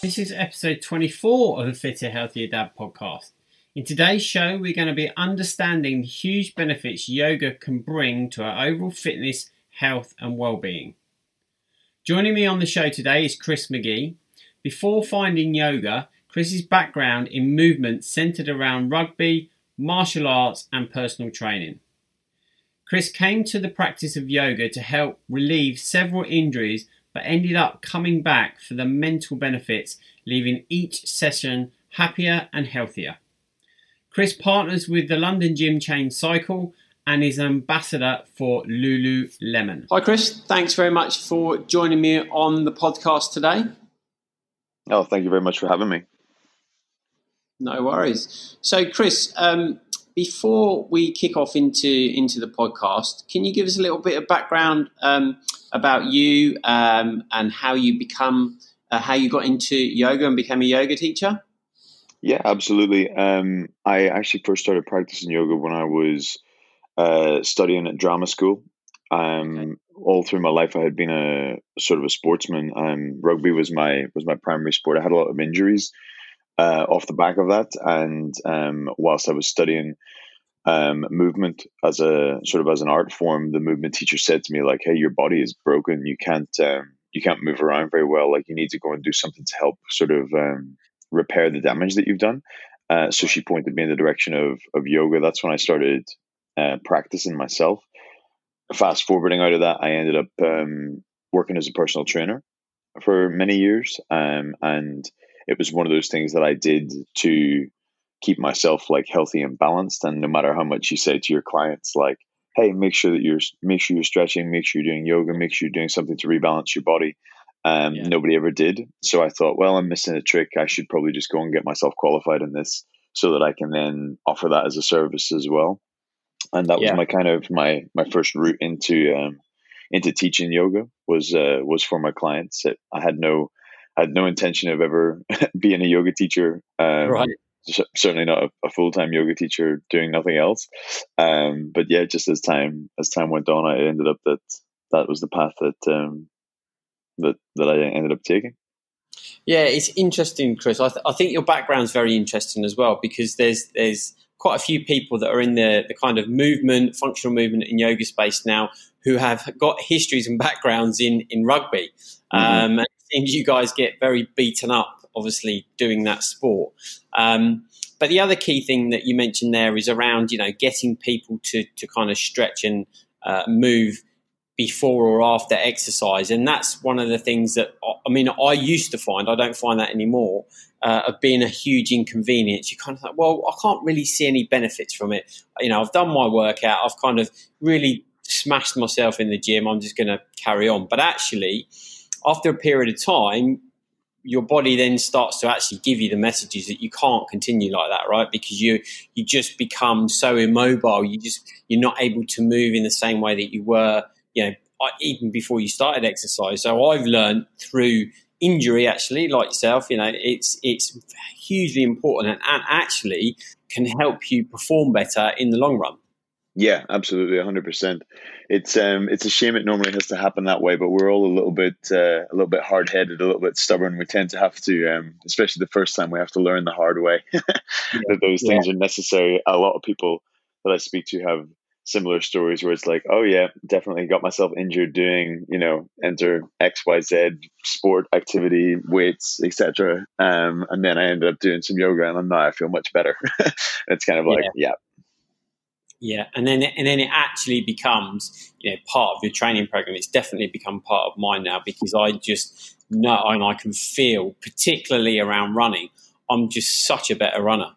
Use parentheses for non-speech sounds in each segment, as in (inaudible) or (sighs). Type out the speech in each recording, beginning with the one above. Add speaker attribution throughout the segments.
Speaker 1: This is episode 24 of the Fitter, Healthier Dad podcast. In today's show, we're going to be understanding the huge benefits yoga can bring to our overall fitness, health, and well-being. Joining me on the show today is Chris Magee. Before finding yoga, Chris's background in movement centered around rugby, martial arts, and personal training. Chris came to the practice of yoga to help relieve several injuries, but ended up coming back for the mental benefits, leaving each session happier and healthier. Chris partners with the London gym chain Psycle and is an ambassador for Lululemon. Hi, Chris. Thanks very much for joining me on the podcast today.
Speaker 2: Oh, thank you very much for having me.
Speaker 1: No worries. So, Chris, um, before we kick off into into the podcast, can you give us a little bit of background um, about you um, and how you become, uh, how you got into yoga and became a yoga teacher?
Speaker 2: Yeah, absolutely. Um, I actually first started practicing yoga when I was uh, studying at drama school. Um, okay. All through my life, I had been a sort of a sportsman. Um, rugby was my was my primary sport. I had a lot of injuries, uh, off the back of that. And um, whilst I was studying um, movement as a sort of as an art form, the movement teacher said to me like, "Hey, your body is broken. You can't um, you can't move around very well. Like you need to go and do something to help sort of um, repair the damage that you've done." Uh, so she pointed me in the direction of of yoga. That's when I started uh, practicing myself. Fast forwarding out of that, I ended up um, working as a personal trainer for many years, um, and it was one of those things that I did to keep myself like healthy and balanced. And no matter how much you say to your clients, like, hey, make sure that you're make sure you're stretching, make sure you're doing yoga, make sure you're doing something to rebalance your body. Um, yeah. Nobody ever did. So I thought, well, I'm missing a trick. I should probably just go and get myself qualified in this so that I can then offer that as a service as well. And that was my kind of my my first route into um, into teaching yoga was uh, was for my clients. It, I had no I had no intention of ever (laughs) being a yoga teacher. Um, right. Certainly not a, a full time yoga teacher doing nothing else. Um, but yeah, just as time as time went on, I ended up that that was the path that um, that that I ended up taking.
Speaker 1: Yeah, it's interesting, Chris. I, th- I think your background's very interesting as well because there's there's quite a few people that are in the, the kind of movement, functional movement in yoga space now who have got histories and backgrounds in, in rugby. Mm-hmm. Um, and seems you guys get very beaten up, obviously, doing that sport. Um, but the other key thing that you mentioned there is around, you know, getting people to, to kind of stretch and uh, move before or after exercise. And that's one of the things that, I mean, I used to find, I don't find that anymore, uh, of being a huge inconvenience. You kind of like, well, I can't really see any benefits from it. You know, I've done my workout, I've kind of really smashed myself in the gym, I'm just going to carry on. But actually, after a period of time, your body then starts to actually give you the messages that you can't continue like that, right? Because you you just become so immobile. You just you're not able to move in the same way that you were, you know, uh, even before you started exercise. So I've learned through injury, actually, like yourself, you know, it's it's hugely important and, and actually can help you perform better in the long run.
Speaker 2: Yeah, absolutely, hundred percent. It's um, it's a shame it normally has to happen that way, but we're all a little bit, uh, a little bit hard headed, a little bit stubborn. We tend to have to, um, especially the first time, we have to learn the hard way (laughs) that those things yeah. are necessary. A lot of people that I speak to have similar stories where it's like, oh yeah, definitely got myself injured doing, you know, enter X Y Z sport activity, weights, etc. Um, and then I ended up doing some yoga, and I'm now I feel much better. (laughs) it's kind of like, yeah. yeah
Speaker 1: yeah, and then and then it actually becomes you know part of your training program. It's definitely become part of mine now because I just know and I can feel, particularly around running, I'm just such a better runner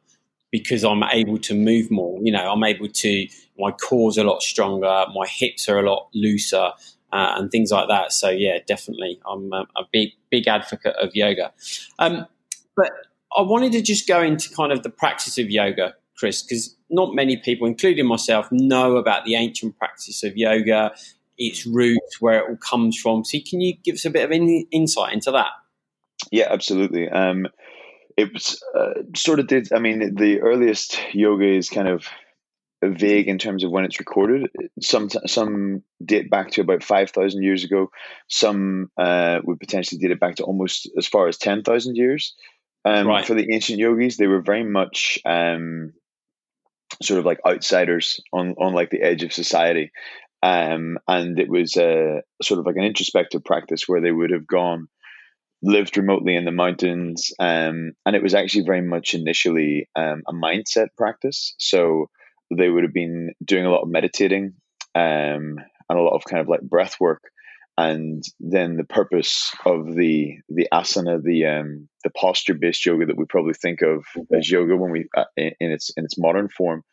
Speaker 1: because I'm able to move more. You know, I'm able to my core's a lot stronger, my hips are a lot looser, uh, and things like that. So yeah, definitely, I'm a, a big big advocate of yoga. Um, but I wanted to just go into kind of the practice of yoga, Chris, because not many people, including myself, know about the ancient practice of yoga, its roots, where it all comes from. So, can you give us a bit of in, insight into that?
Speaker 2: Yeah, absolutely. Um, it was uh, sort of did. I mean, the earliest yoga is kind of vague in terms of when it's recorded. Some some date back to about five thousand years ago. Some uh, would potentially date it back to almost as far as ten thousand years. Um, right. For the ancient yogis, they were very much um, sort of like outsiders on on like the edge of society, um, and it was a sort of like an introspective practice where they would have gone lived remotely in the mountains um, and it was actually very much initially um, a mindset practice. So they would have been doing a lot of meditating um, and a lot of kind of like breath work and then the purpose of the the asana the um the posture based yoga that we probably think of as yoga when we uh, in, in, its in its modern form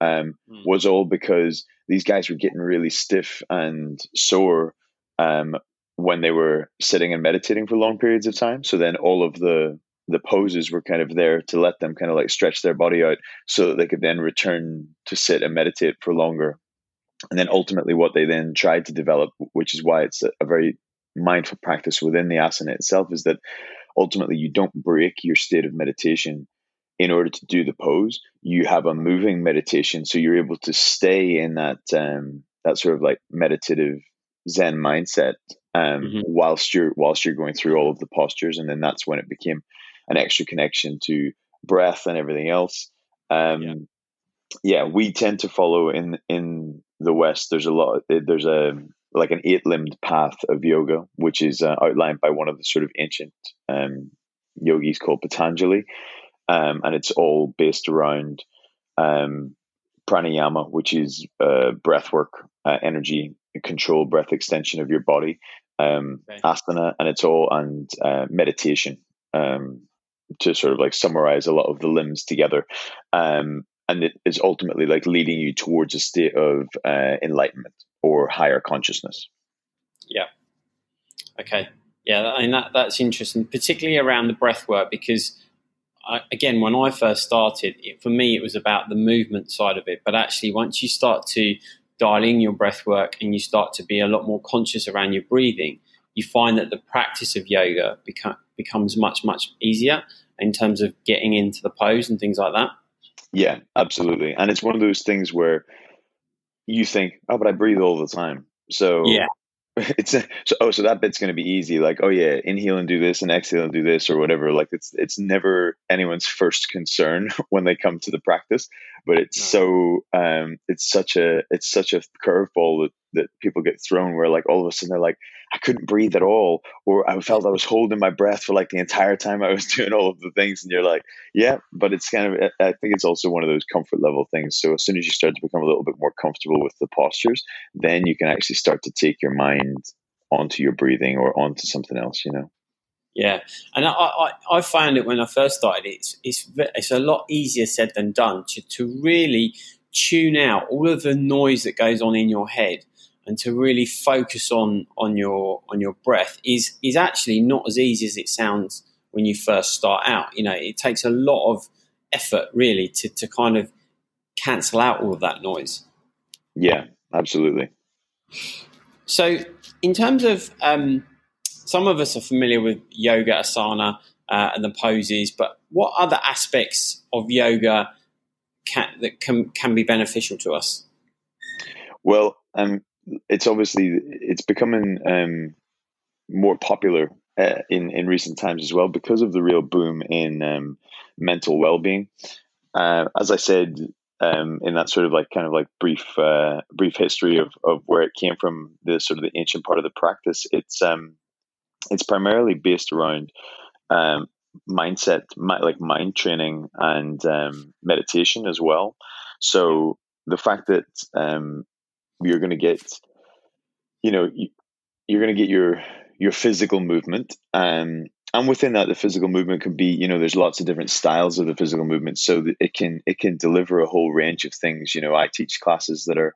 Speaker 2: um, mm. was all because these guys were getting really stiff and sore um, when they were sitting and meditating for long periods of time. So then all of the the poses were kind of there to let them kind of like stretch their body out so that they could then return to sit and meditate for longer. And then ultimately, what they then tried to develop, which is why it's a, a very mindful practice within the asana itself, is that ultimately you don't break your state of meditation in order to do the pose. You have a moving meditation, so you're able to stay in that um, that sort of like meditative Zen mindset um, mm-hmm. whilst you're whilst you're going through all of the postures, and then that's when it became an extra connection to breath and everything else. Um, yeah. Yeah. we tend to follow in in the West. There's a lot. There's a like an eight limbed path of yoga, which is uh, outlined by one of the sort of ancient um, yogis called Patanjali, um, and it's all based around um, pranayama, which is uh, breath work, uh, energy control, breath extension of your body, um, okay. asana, and it's all and uh, meditation um, to sort of like summarize a lot of the limbs together. Um, and it is ultimately like leading you towards a state of uh, enlightenment or higher consciousness.
Speaker 1: Yeah. Okay. Yeah, I mean that that's interesting, particularly around the breath work, because I, again, when I first started, it, for me it was about the movement side of it. But actually, once you start to dial in your breath work and you start to be a lot more conscious around your breathing, you find that the practice of yoga become, becomes much, much easier in terms of getting into the pose and things like that.
Speaker 2: Yeah, absolutely. And it's one of those things where you think, oh, but I breathe all the time. So
Speaker 1: yeah, (laughs)
Speaker 2: it's so oh so that bit's going to be easy like oh yeah inhale and do this and exhale and do this or whatever like it's it's never anyone's (laughs) first concern when they come to the practice but it's no. so um it's such a it's such a curveball that that people get thrown where like all of a sudden they're like I couldn't breathe at all or I felt I was holding my breath for like the entire time I was (laughs) doing all of the things and you're like yeah but it's kind of I think it's also one of those comfort level things so as soon as you start to become a little bit more comfortable with the postures then you can actually start to take your mind onto your breathing or onto something else you know
Speaker 1: yeah, and I, I, I, found it when I first started. It's it's it's a lot easier said than done to to really tune out all of the noise that goes on in your head and to really focus on on your on your breath is is actually not as easy as it sounds when you first start out. You know, it takes a lot of effort really to to kind of cancel out all of that noise.
Speaker 2: Yeah, absolutely.
Speaker 1: So, in terms of um, some of us are familiar with yoga asana uh, and the poses, but what other aspects of yoga can, that can can be beneficial to us?
Speaker 2: Well, um, it's obviously it's becoming um, more popular uh, in in recent times as well because of the real boom in um, mental well being. Uh, as I said um, in that sort of like kind of like brief uh, brief history of, of where it came from, the sort of the ancient part of the practice, it's um, it's primarily based around um, mindset, like mind training and um, meditation as well. So the fact that um, you're going to get, you know, you're going to get your your physical movement, um, and within that, the physical movement can be, you know, there's lots of different styles of the physical movement, so that it can it can deliver a whole range of things. You know, I teach classes that are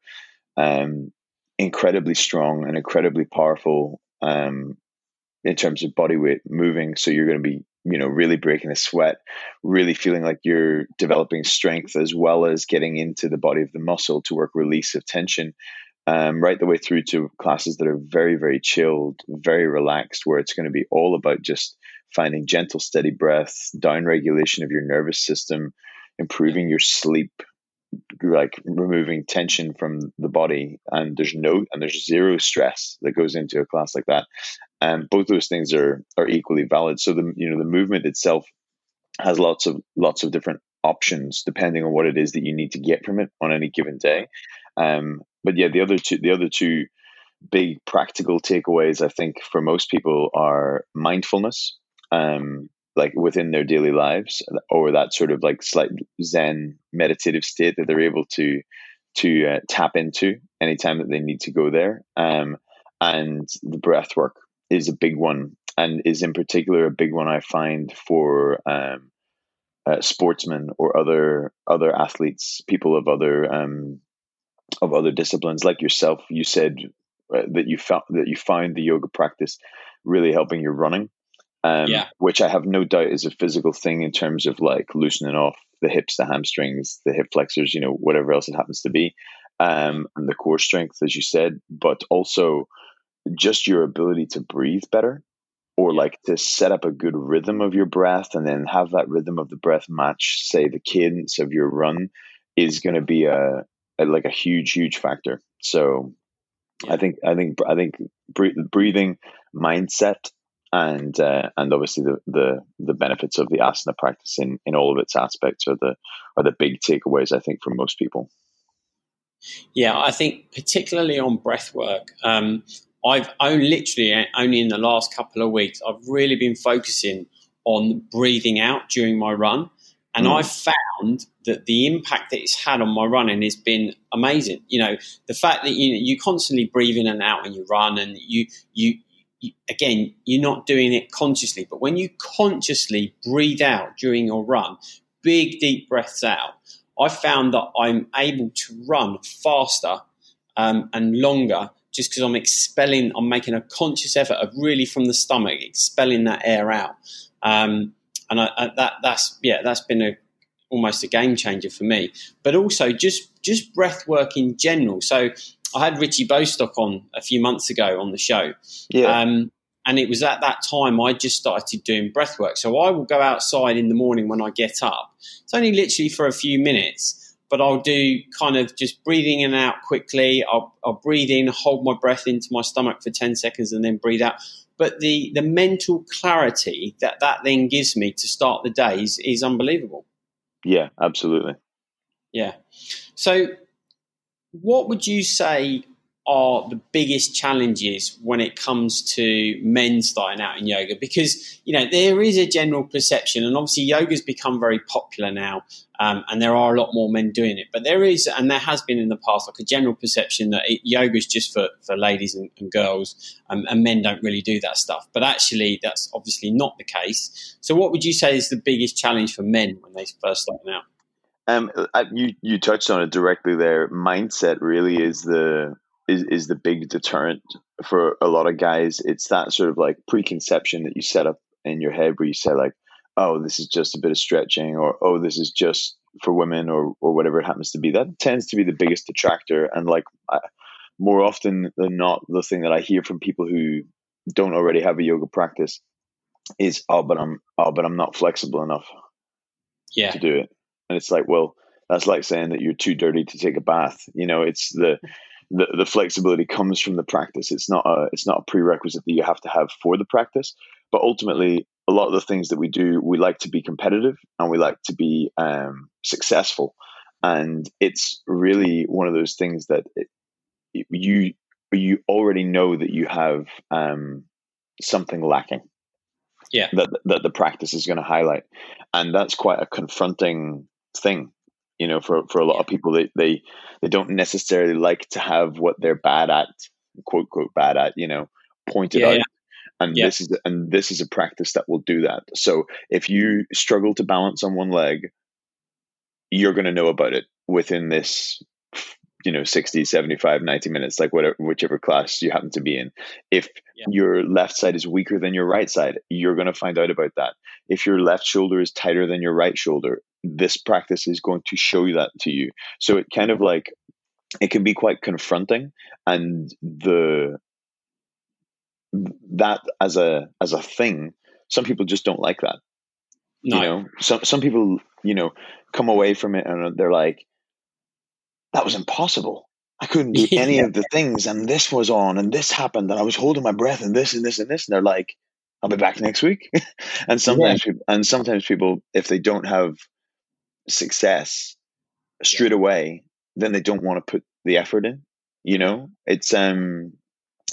Speaker 2: um, incredibly strong and incredibly powerful um, in terms of body weight moving. So you're going to be you know really breaking a sweat really feeling like you're developing strength as well as getting into the body of the muscle to work release of tension um, right the way through to classes that are very very chilled very relaxed where it's going to be all about just finding gentle steady breath down regulation of your nervous system improving your sleep like removing tension from the body and there's no and there's zero stress that goes into a class like that. And both those things are are equally valid. So the you know the movement itself has lots of lots of different options depending on what it is that you need to get from it on any given day. Um but yeah the other two the other two big practical takeaways i think for most people are mindfulness um like within their daily lives or that sort of like slight zen meditative state that they're able to to uh, tap into anytime that they need to go there. Um, and the breath work is a big one and is in particular a big one i find for um, uh, sportsmen or other other athletes people of other um, of other disciplines. Like yourself you said uh, that you found that you find the yoga practice really helping your running um, yeah. which I have no doubt is a physical thing in terms of like loosening off the hips, the hamstrings, the hip flexors, you know, whatever else it happens to be, um, and the core strength, as you said, but also just your ability to breathe better or like to set up a good rhythm of your breath and then have that rhythm of the breath match, say, the cadence of your run is going to be a, a, like a huge, huge factor. So I think, I think, I think breathing mindset and uh, and obviously the, the the benefits of the asana practice in, in all of its aspects are the are the big takeaways I think for most people.
Speaker 1: Yeah, I think particularly on breath work, um, I've only literally only in the last couple of weeks I've really been focusing on breathing out during my run, and mm. I've found that the impact that it's had on my running has been amazing. You know, the fact that you you constantly breathe in and out when you run, and you you again, you're not doing it consciously, but when you consciously breathe out during your run, big deep breaths out, I found that I'm able to run faster um, and longer just because I'm expelling, I'm making a conscious effort of really from the stomach expelling that air out. Um, and I, I, that that's yeah, that's been a almost a game changer for me. But also just just breath work in general. So I had Richie Bostock on a few months ago on the show. Yeah. Um, and it was at that time I just started doing breath work. So I will go outside in the morning when I get up. It's only literally for a few minutes, but I'll do kind of just breathing in and out quickly. I'll, I'll breathe in, hold my breath into my stomach for 10 seconds, and then breathe out. But the, the mental clarity that that then gives me to start the day is, is unbelievable.
Speaker 2: Yeah, absolutely.
Speaker 1: Yeah. So what would you say are the biggest challenges when it comes to men starting out in yoga? Because you know there is a general perception, and obviously yoga's become very popular now, um, and there are a lot more men doing it. But there is, and there has been in the past, like a general perception that yoga is just for, for ladies and, and girls, um, and men don't really do that stuff. But actually, that's obviously not the case. So, what would you say is the biggest challenge for men when they first start out?
Speaker 2: Um, you you touched on it directly there. Mindset really is the is is the big deterrent for a lot of guys. It's that sort of like preconception that you set up in your head where you say like, oh, this is just a bit of stretching, or oh, this is just for women, or or whatever it happens to be. That tends to be the biggest detractor, and like I, more often than not, the thing that I hear from people who don't already have a yoga practice is, oh, but I'm oh, but I'm not flexible enough,
Speaker 1: yeah,
Speaker 2: to do it. And it's like, well, that's like saying that you're too dirty to take a bath. You know, it's the the, the flexibility comes from the practice. It's not a it's not a prerequisite that you have to have for the practice. But ultimately, a lot of the things that we do, we like to be competitive and we like to be um, successful. And it's really one of those things that it, you you already know that you have um, something lacking
Speaker 1: yeah
Speaker 2: that that the practice is going to highlight and that's quite a confronting thing you know for for a lot of people they they they don't necessarily like to have what they're bad at quote quote bad at you know pointed yeah, out yeah. and yeah. this is and this is a practice that will do that so if you struggle to balance on one leg you're going to know about it within this you know 60 75 90 minutes like whatever whichever class you happen to be in if yeah. your left side is weaker than your right side you're going to find out about that if your left shoulder is tighter than your right shoulder this practice is going to show you that to you so it kind of like it can be quite confronting and the that as a as a thing some people just don't like that no. you know some some people you know come away from it and they're like that was impossible. I couldn't do (laughs) any of the things, and this was on, and this happened, and I was holding my breath, and this and this and this, and they're like, "I'll be back next week." (laughs) and sometimes, yeah. people, and sometimes people, if they don't have success straight away, then they don't want to put the effort in. You know, it's um,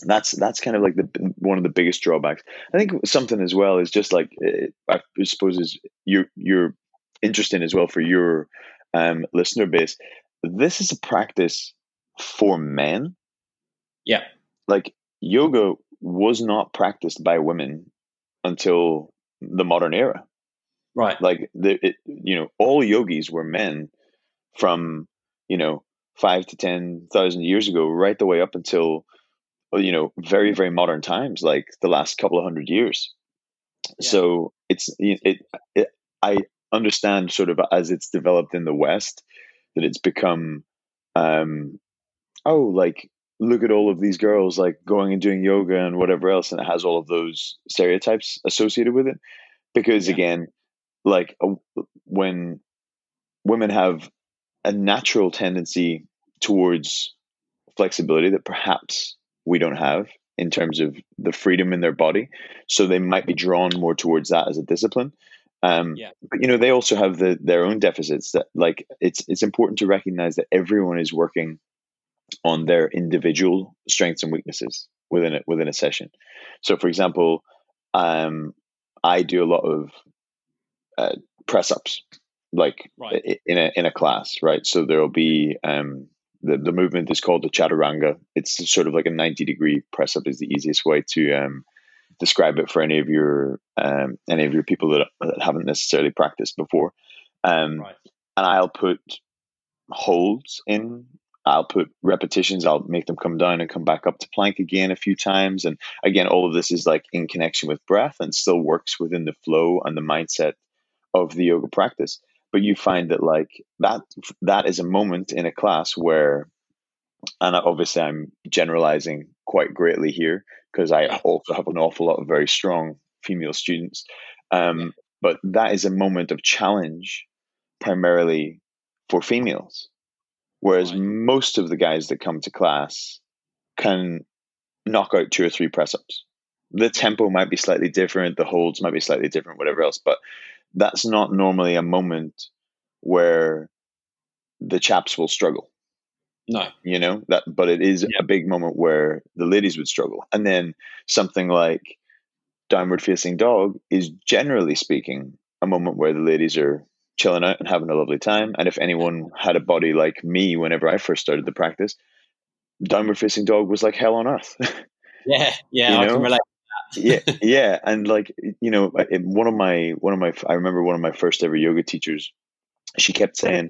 Speaker 2: that's that's kind of like the one of the biggest drawbacks. I think something as well is just like eh, I suppose is your your interesting as well for your um, listener base this is a practice for men.
Speaker 1: Yeah.
Speaker 2: Like yoga was not practiced by women until the modern era.
Speaker 1: Right.
Speaker 2: Like the it, you know all yogis were men from you know five to ten thousand years ago, right the way up until you know very very modern times, like the last couple of hundred years. Yeah. So it's it, it I understand sort of as it's developed in the West, that it's become um oh like look at all of these girls like going and doing yoga and whatever else and it has all of those stereotypes associated with it because yeah. again like uh, when women have a natural tendency towards flexibility that perhaps we don't have in terms of the freedom in their body so they might be drawn more towards that as a discipline um, yeah. But you know, they also have the, their own deficits. That like it's it's important to recognize that everyone is working on their individual strengths and weaknesses within it within a session. So, for example, um, I do a lot of uh, press ups, like right. in a in a class, right? So there will be um, the the movement is called the chaturanga. It's sort of like a ninety degree press up is the easiest way to um, describe it for any of your um, any of your people that, that haven't necessarily practiced before. Um, right. And I'll put holds in. I'll put repetitions. I'll make them come down and come back up to plank again a few times. And again, all of this is like in connection with breath and still works within the flow and the mindset of the yoga practice. But you find that like that that is a moment in a class where, and obviously I'm generalizing quite greatly here, because I also have an awful lot of very strong female students. Um, but that is a moment of challenge primarily for females. Whereas right. most of the guys that come to class can knock out two or three press ups. The tempo might be slightly different, the holds might be slightly different, whatever else, but that's not normally a moment where the chaps will struggle.
Speaker 1: No.
Speaker 2: You know, that but it is yeah. a big moment where the ladies would struggle. And then something like downward facing dog is generally speaking a moment where the ladies are chilling out and having a lovely time. And if anyone had a body like me whenever I first started the practice, downward facing dog was like hell on earth. (laughs)
Speaker 1: Yeah, yeah, you know? I can relate.
Speaker 2: Yeah, (laughs) yeah, and like you know, one of my one of my I remember one of my first ever yoga teachers. She kept saying,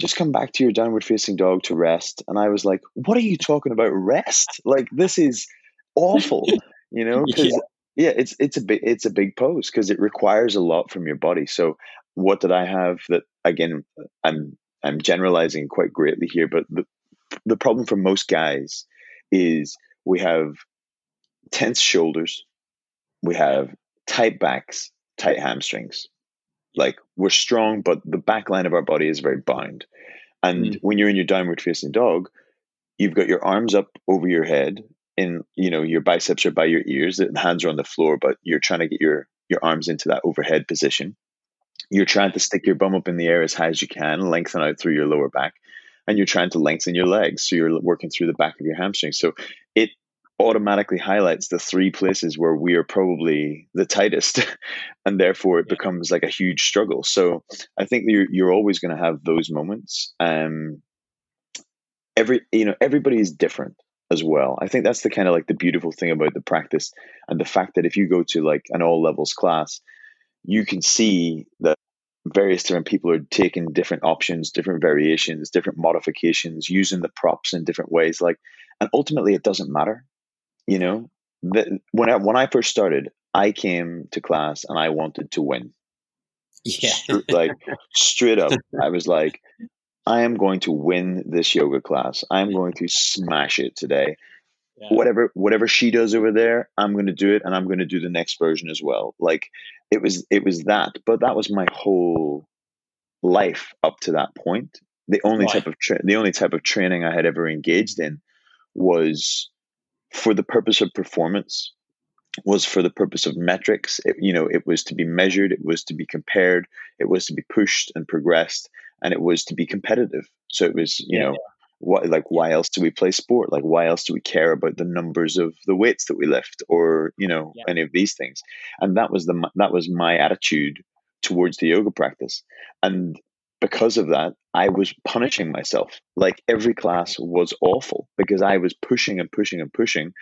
Speaker 2: just come back to your downward facing dog to rest. And I was like, what are you talking about rest? Like this is awful, you know? Because (laughs) yeah. yeah, it's it's a big it's a big pose because it requires a lot from your body. So what did I have that again? I'm I'm generalizing quite greatly here, but the the problem for most guys is we have tense shoulders, we have tight backs, tight hamstrings, like we're strong, but the back line of our body is very bound. And mm. when you're in your downward facing dog, you've got your arms up over your head and you know your biceps are by your ears the hands are on the floor but you're trying to get your your arms into that overhead position you're trying to stick your bum up in the air as high as you can lengthen out through your lower back and you're trying to lengthen your legs so you're working through the back of your hamstring so it automatically highlights the three places where we are probably the tightest (laughs) and therefore it becomes like a huge struggle so i think you're, you're always going to have those moments um every you know everybody is different as well i think that's the kind of like the beautiful thing about the practice and the fact that if you go to like an all levels class you can see that various different people are taking different options, different variations, different modifications, using the props in different ways. Like, and ultimately, it doesn't matter. You know, the, when I, when I first started, I came to class and I wanted to win.
Speaker 1: Yeah,
Speaker 2: like straight up, (laughs) I was like, I am going to win this yoga class. I am going to smash it today. Yeah. Whatever whatever she does over there, I'm going to do it, and I'm going to do the next version as well. Like it was it was that, but that was my whole life up to that point. The only right. type of tra- the only type of training I had ever engaged in was for the purpose of performance was for the purpose of metrics. It, you know it was to be measured it was to be compared it was to be pushed and progressed and it was to be competitive. So it was you yeah, know yeah. what like why else do we play sport? Like why else do we care about the numbers of the weights that we lift or you know yeah. any of these things? And that was the that was my attitude towards the yoga practice. And because of that i was punishing myself. Like every class was awful because i was pushing and pushing and pushing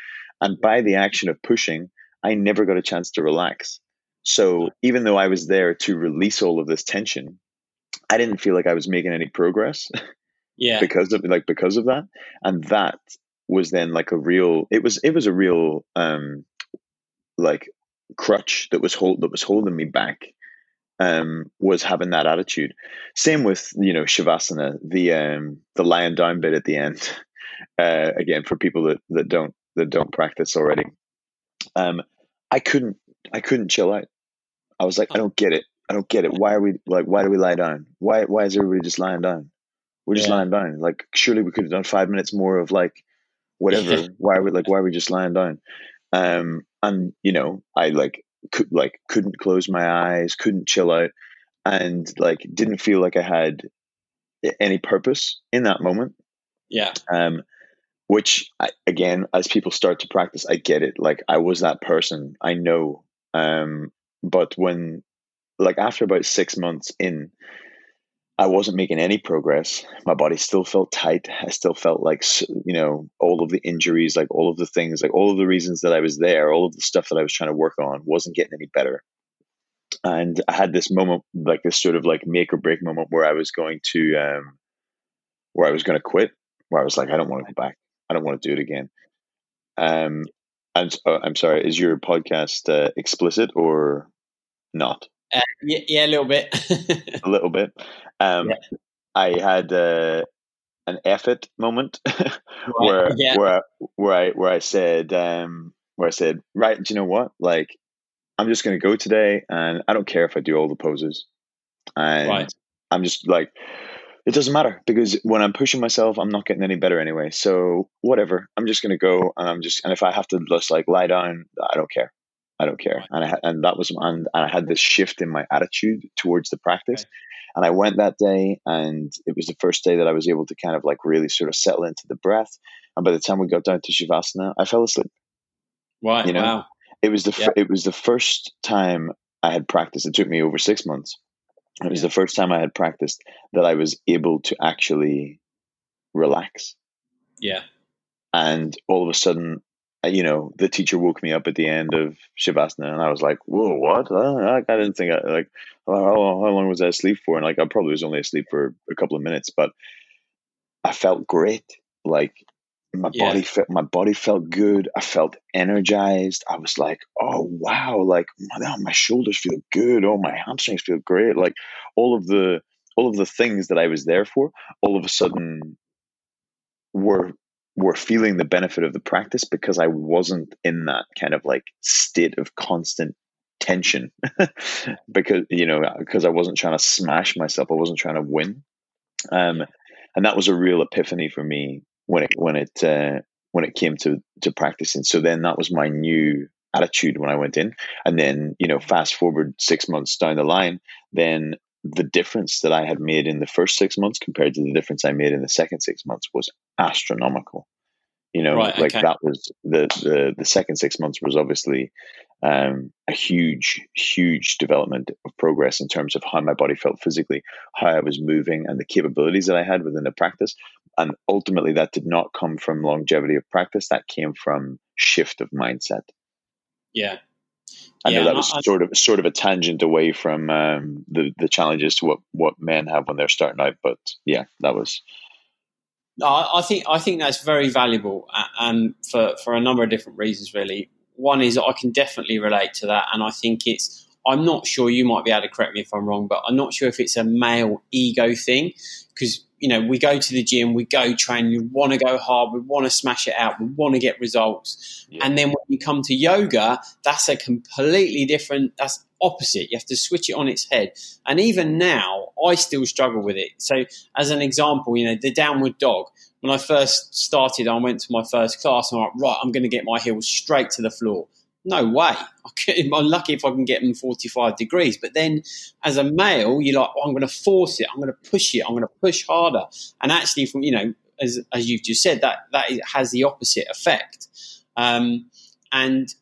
Speaker 2: and by the action of pushing i never got a chance to relax. So even though i was there to release all of this tension i didn't feel like i was making any progress
Speaker 1: yeah.
Speaker 2: because of like because of that. And that was then like a real it was it was a real um like crutch that was hold that was holding me back um was having that attitude same with you know shavasana the um the lying down bit at the end (laughs) uh again for people that that don't that don't practice already um i couldn't i couldn't chill out i was like i don't get it i don't get it why are we like why do we lie down why why is everybody just lying down we're just yeah. lying down. Like surely we could have done five minutes more of like whatever. (laughs) why are we like why are we just lying down? Um and you know, I like could like couldn't close my eyes, couldn't chill out, and like didn't feel like I had any purpose in that moment.
Speaker 1: Yeah.
Speaker 2: Um which I, again as people start to practice I get it. Like I was that person. I know. Um but when like after about 6 months in I wasn't making any progress. My body still felt tight. I still felt like, you know, all of the injuries, like all of the things, like all of the reasons that I was there, all of the stuff that I was trying to work on wasn't getting any better. And I had this moment, like this sort of like make or break moment where I was going to, um, where I was going to quit, where I was like, I don't want to go back. I don't want to do it again. Um, I'm, uh, I'm sorry, is your podcast uh, explicit or not?
Speaker 1: Uh, yeah, yeah, a little bit. (laughs)
Speaker 2: a little bit. Um, yeah. I had uh, an effort moment (laughs) where yeah. where where I where I said um, where I said, right, do you know what? Like, I'm just going to go today, and I don't care if I do all the poses, and right. I'm just like, it doesn't matter because when I'm pushing myself, I'm not getting any better anyway. So whatever, I'm just going to go, and I'm just, and if I have to just like lie down, I don't care. I don't care. And I and that was and, and I had this shift in my attitude towards the practice. And I went that day, and it was the first day that I was able to kind of like really sort of settle into the breath. And by the time we got down to shavasana, I fell asleep.
Speaker 1: Wow! You know, wow.
Speaker 2: it was the it was the first time I had practiced. It took me over six months. It was yeah. the first time I had practiced that I was able to actually relax.
Speaker 1: Yeah.
Speaker 2: And all of a sudden, you know, the teacher woke me up at the end of Shavasana, and I was like, "Whoa, what?" I, I didn't think I, like how, how long was I asleep for? And like, I probably was only asleep for a couple of minutes, but I felt great. Like my yeah. body felt my body felt good. I felt energized. I was like, "Oh wow!" Like my, oh, my shoulders feel good. Oh, my hamstrings feel great. Like all of the all of the things that I was there for, all of a sudden were were feeling the benefit of the practice because I wasn't in that kind of like state of constant tension. (laughs) Because you know because I wasn't trying to smash myself I wasn't trying to win. Um and that was a real epiphany for me when it when it uh, when it came to to practicing. So then that was my new attitude when I went in. And then you know fast forward 6 months down the line then the difference that I had made in the first six months compared to the difference I made in the second six months was astronomical. You know, right, like okay. that was the, the the second six months was obviously um, a huge, huge development of progress in terms of how my body felt physically, how I was moving, and the capabilities that I had within the practice. And ultimately, that did not come from longevity of practice. That came from shift of mindset.
Speaker 1: Yeah,
Speaker 2: I
Speaker 1: Yeah,
Speaker 2: know that was
Speaker 1: I-
Speaker 2: sort of sort of a tangent away from um, the the challenges to what what men have when they're starting out, but yeah, that was
Speaker 1: No, I I think I think that's very valuable, and for for a number of different reasons. Really, one is I can definitely relate to that, and I think it's. I'm not sure you might be able to correct me if I'm wrong, but I'm not sure if it's a male ego thing because you know we go to the gym, we go train, we want to go hard, we want to smash it out, we want to get results,
Speaker 2: Yeah.
Speaker 1: and then when you come to yoga, that's a completely different. That's opposite. You have to switch it on its head. And even now, I still struggle with it. So, as an example, you know, the downward dog. When I first started, I went to my first class and I'm like, right, I'm going to get my heels straight to the floor. No way. I'm lucky if I can get them 45 degrees. But then as a male, you're like, oh, I'm going to force it. I'm going to push it. I'm going to push harder. And actually, from, you know, as, as you've just said, that, that has the opposite effect. Um, and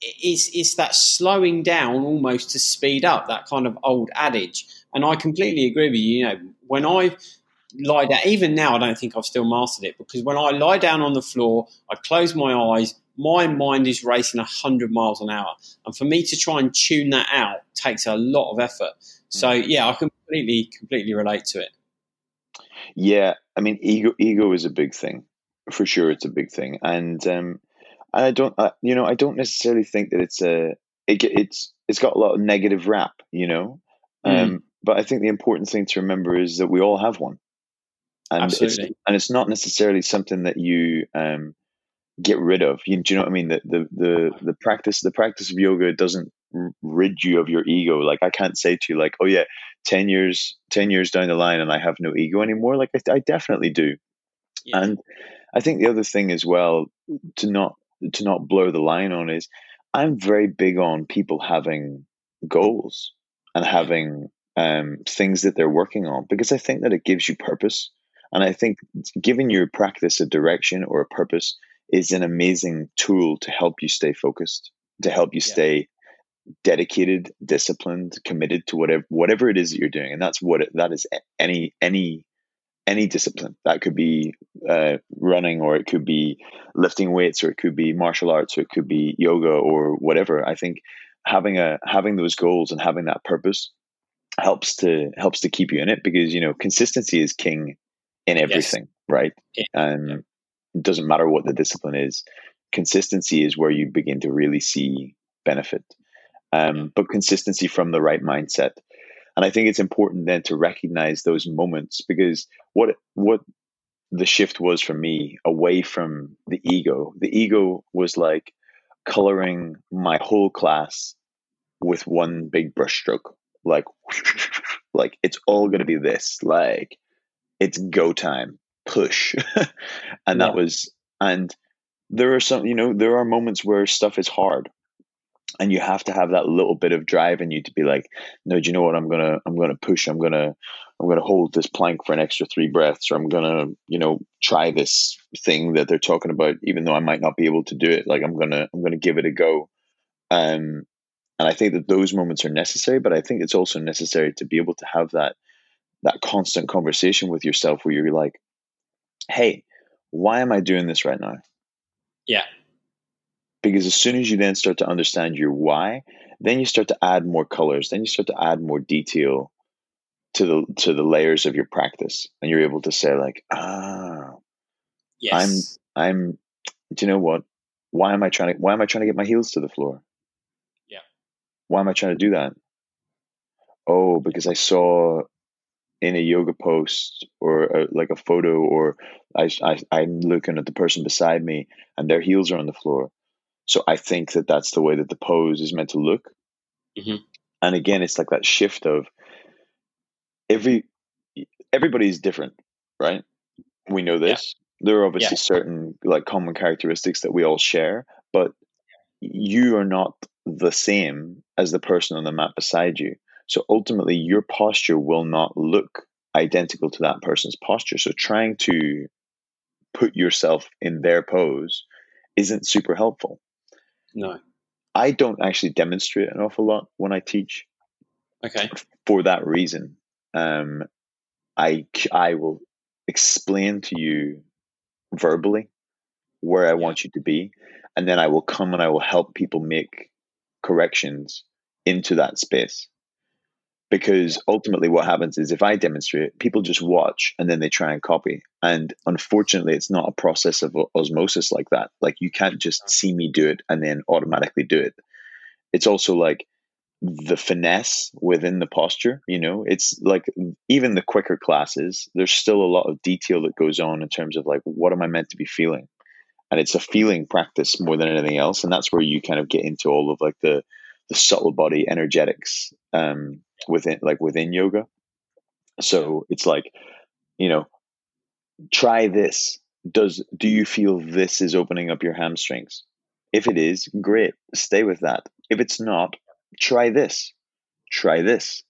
Speaker 1: it's it's that slowing down almost to speed up that kind of old adage and i completely agree with you you know when i lie down even now i don't think i've still mastered it because when i lie down on the floor i close my eyes my mind is racing 100 miles an hour. And for me to try and tune that out takes a lot of effort. So yeah i completely completely relate to it.
Speaker 2: Yeah, I mean, ego ego is a big thing, for sure. It's a big thing, and um, I don't, I, you know, I don't necessarily think that it's a, it, it's, it's got a lot of negative rap, you know. Um, but I think the important thing to remember is that we all have one, and it's and it's not necessarily something that you um get rid of. You, do you know what I mean? The the the the practice the practice of yoga doesn't rid you of your ego. Like I can't say to you like, oh yeah, ten years ten years down the line and I have no ego anymore. Like I, I definitely do.
Speaker 1: Yeah.
Speaker 2: And I think the other thing as well to not to not blur the line on is I'm very big on people having goals and having um, things that they're working on because I think that it gives you purpose. And I think giving your practice a direction or a purpose is an amazing tool to help you stay focused, to help you
Speaker 1: Yeah.
Speaker 2: stay dedicated, disciplined, committed to whatever whatever it is that you're doing. And that's what it, that is any any any discipline. That could be uh, running, or it could be lifting weights, or it could be martial arts, or it could be yoga, or whatever. I think having a having those goals and having that purpose helps to helps to keep you in it because you know consistency is king in everything, right?
Speaker 1: Yeah.
Speaker 2: And
Speaker 1: Yeah.
Speaker 2: It doesn't matter what the discipline is. Consistency is where you begin to really see benefit, um, but consistency from the right mindset. And I think it's important then to recognize those moments because what what the shift was for me away from the ego. The ego was like coloring my whole class with one big brushstroke. Like (laughs) like it's all gonna be this. Like it's go time. Push. (laughs) and that
Speaker 1: Yeah.
Speaker 2: was and there are some you know, there are moments where stuff is hard and you have to have that little bit of drive in you to be like no do you know what i'm gonna i'm gonna push i'm gonna i'm gonna hold this plank for an extra three breaths or i'm gonna you know try this thing that they're talking about even though i might not be able to do it like i'm gonna i'm gonna give it a go um and i think that those moments are necessary but i think it's also necessary to be able to have that that constant conversation with yourself where you're like hey why am i doing this right now
Speaker 1: Yeah.
Speaker 2: because as soon as you then start to understand your why then you start to add more colors then you start to add more detail to the to the layers of your practice and you're able to say like ah
Speaker 1: Yes.
Speaker 2: i'm I'm do you know what why am i trying to why am i trying to get my heels to the floor
Speaker 1: Yeah.
Speaker 2: why am i trying to do that oh because i saw in a yoga post or a, like a photo or I, I i'm looking at the person beside me and their heels are on the floor. So i think that that's the way that the pose is meant to look.
Speaker 1: Mhm.
Speaker 2: and again it's like that shift of every everybody's different right? We know this. There are obviously certain like common characteristics that we all share but you are not the same as the person on the mat beside you so ultimately your posture will not look identical to that person's posture. So trying to put yourself in their pose isn't super helpful.
Speaker 1: No.
Speaker 2: i don't actually demonstrate an awful lot when i teach
Speaker 1: Okay.
Speaker 2: for that reason. Um, I, I will explain to you verbally where I want you to be, and then I will come and I will help people make corrections into that space because ultimately what happens is if i demonstrate people just watch and then they try and copy. And unfortunately it's not a process of osmosis like that. Like you can't just see me do it and then automatically do it. It's also like the finesse within the posture you know? It's like even the quicker classes there's still a lot of detail that goes on in terms of like what am i meant to be feeling? And it's a feeling practice more than anything else. And that's where you kind of get into all of like the the subtle body energetics um, within like within yoga. So it's like, you know, try this. Does do you feel this is opening up your hamstrings? If it is, great. Stay with that. If it's not, try this. Try this.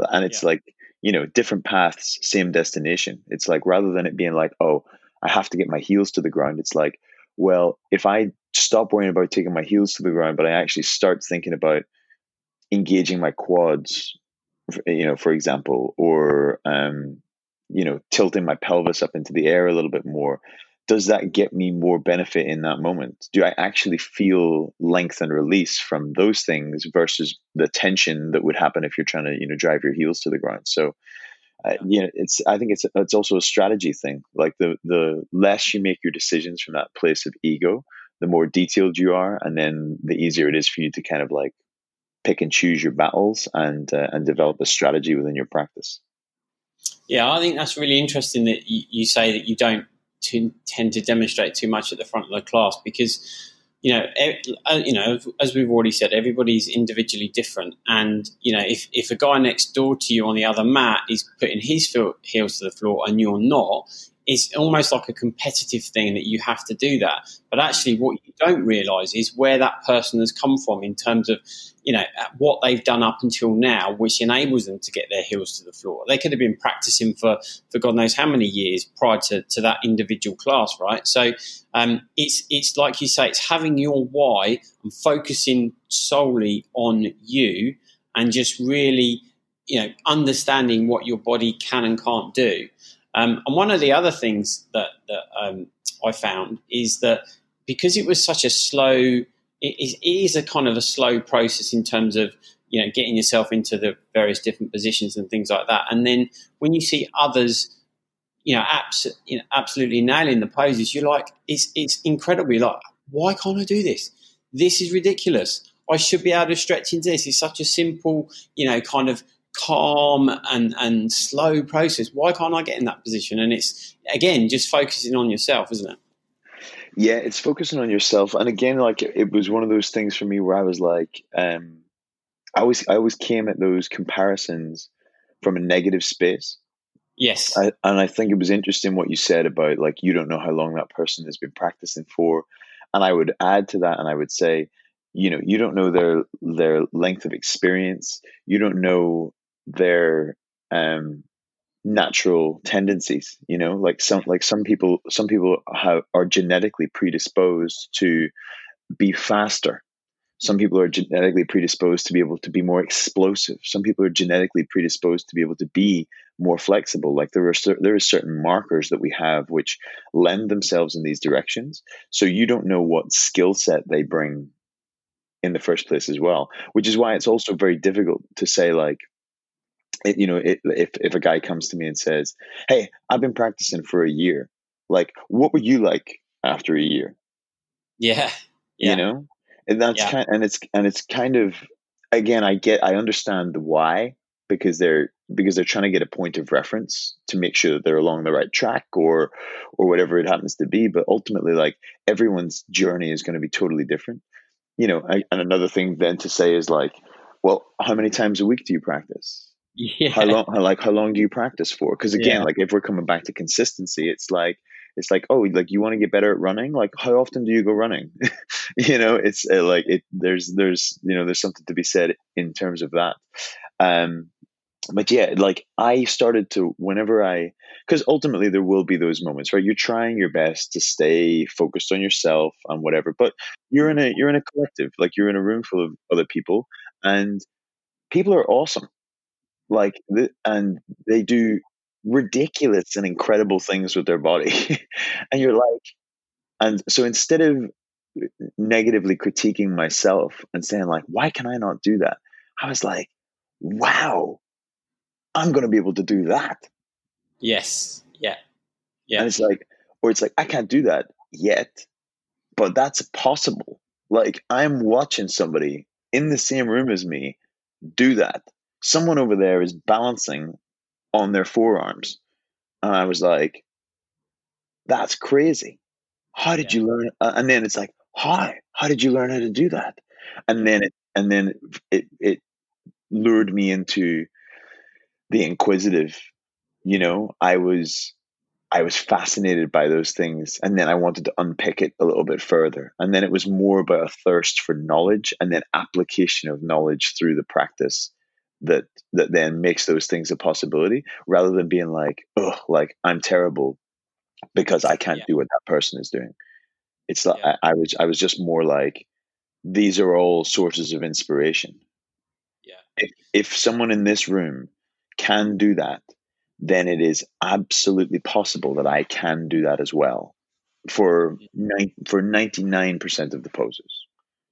Speaker 2: Uh, and it's yeah. like, you know, different paths, same destination. It's like rather than it being like, oh, I have to get my heels to the ground, it's like, well, if I stop worrying about taking my heels to the ground, but I actually start thinking about engaging my quads, you know, for example, or um, you know, tilting my pelvis up into the air a little bit more. Does that get me more benefit in that moment? Do I actually feel length and release from those things versus the tension that would happen if you're trying to, you know, drive your heels to the ground? So, uh, you know, it's I think it's it's also a strategy thing. Like the the less you make your decisions from that place of ego, the more detailed you are, and then the easier it is for you to kind of like pick and choose your battles and uh, and develop a strategy within your practice.
Speaker 1: Yeah, I think that's really interesting that you, you say that you don't t- tend to demonstrate too much at the front of the class because you know, uh, you know, as we've already said, everybody's individually different, and you know, if if a guy next door to you on the other mat is putting his heels to the floor and you're not, it's almost like a competitive thing that you have to do that. But actually, what you don't realize is where that person has come from in terms of, you know, what they've done up until now, which enables them to get their heels to the floor. They could have been practicing for, for God knows how many years prior to, to that individual class, right? So um, it's, it's like you say, it's having your why and focusing solely on you and just really, you know, understanding what your body can and can't do. Um, and one of the other things that, that um, I found is that because it was such a slow, it is, it is a kind of a slow process in terms of you know getting yourself into the various different positions and things like that. And then when you see others, you know, abs- you know absolutely nailing the poses, you're like, it's it's incredibly like, why can't I do this? This is ridiculous. I should be able to stretch into this. It's such a simple, you know, kind of calm and and slow process. Why can't I get in that position? And it's again just focusing on yourself, isn't it?
Speaker 2: Yeah, it's focusing on yourself. And again, like it was one of those things for me where I was like, um, I always I always came at those comparisons from a negative space.
Speaker 1: Yes.
Speaker 2: I, and I think it was interesting what you said about like you don't know how long that person has been practicing for. And I would add to that and I would say, you know, you don't know their their length of experience. You don't know their um, natural tendencies you know like some like some people some people have, are genetically predisposed to be faster. Some people are genetically predisposed to be able to be more explosive. Some people are genetically predisposed to be able to be more flexible. Like there are there are certain markers that we have which lend themselves in these directions. So you don't know what skill set they bring in the first place as well which is why it's also very difficult to say like it, you know, it, if if a guy comes to me and says, "Hey, I've been practicing for a year," like, what were you like after a year?
Speaker 1: Yeah, yeah.
Speaker 2: you know, and that's yeah. kind, and it's and it's kind of again, I get, I understand the why because they're because they're trying to get a point of reference to make sure that they're along the right track or or whatever it happens to be. But ultimately, like everyone's journey is going to be totally different. You know, I, and another thing then to say is like, well, how many times a week do you practice?
Speaker 1: Yeah.
Speaker 2: How long? How, like how long do you practice for? Because again, yeah. like if we're coming back to consistency, it's like it's like oh, like you want to get better at running. Like how often do you go running? (laughs) you know, it's uh, like it. There's there's you know there's something to be said in terms of that. Um, but yeah, like I started to whenever I because ultimately there will be those moments right. You're trying your best to stay focused on yourself and whatever, but you're in a you're in a collective, like you're in a room full of other people, and people are awesome like the, and they do ridiculous and incredible things with their body (laughs) and you're like and so instead of negatively critiquing myself and saying like, why can I not do that? I was like, wow, I'm going to be able to do that.
Speaker 1: Yes. Yeah. Yeah.
Speaker 2: And it's like, or it's like, I can't do that yet, but that's possible. Like I'm watching somebody in the same room as me do that. Someone over there is balancing on their forearms. And I was like, that's crazy. How did yeah. you learn? Uh, and then it's like, how? How did you learn how to do that? And then it, and then it, it lured me into the inquisitive. You know, I was, I was fascinated by those things, and then I wanted to unpick it a little bit further. And then it was more about a thirst for knowledge, and then application of knowledge through the practice that that then makes those things a possibility, rather than being like, oh, like I'm terrible because I can't yeah. do what that person is doing. It's like yeah. I, I, was I was just more like these are all sources of inspiration.
Speaker 1: Yeah.
Speaker 2: If if someone in this room can do that, then it is absolutely possible that I can do that as well. For mm-hmm. ni- for ninety nine percent of the poses,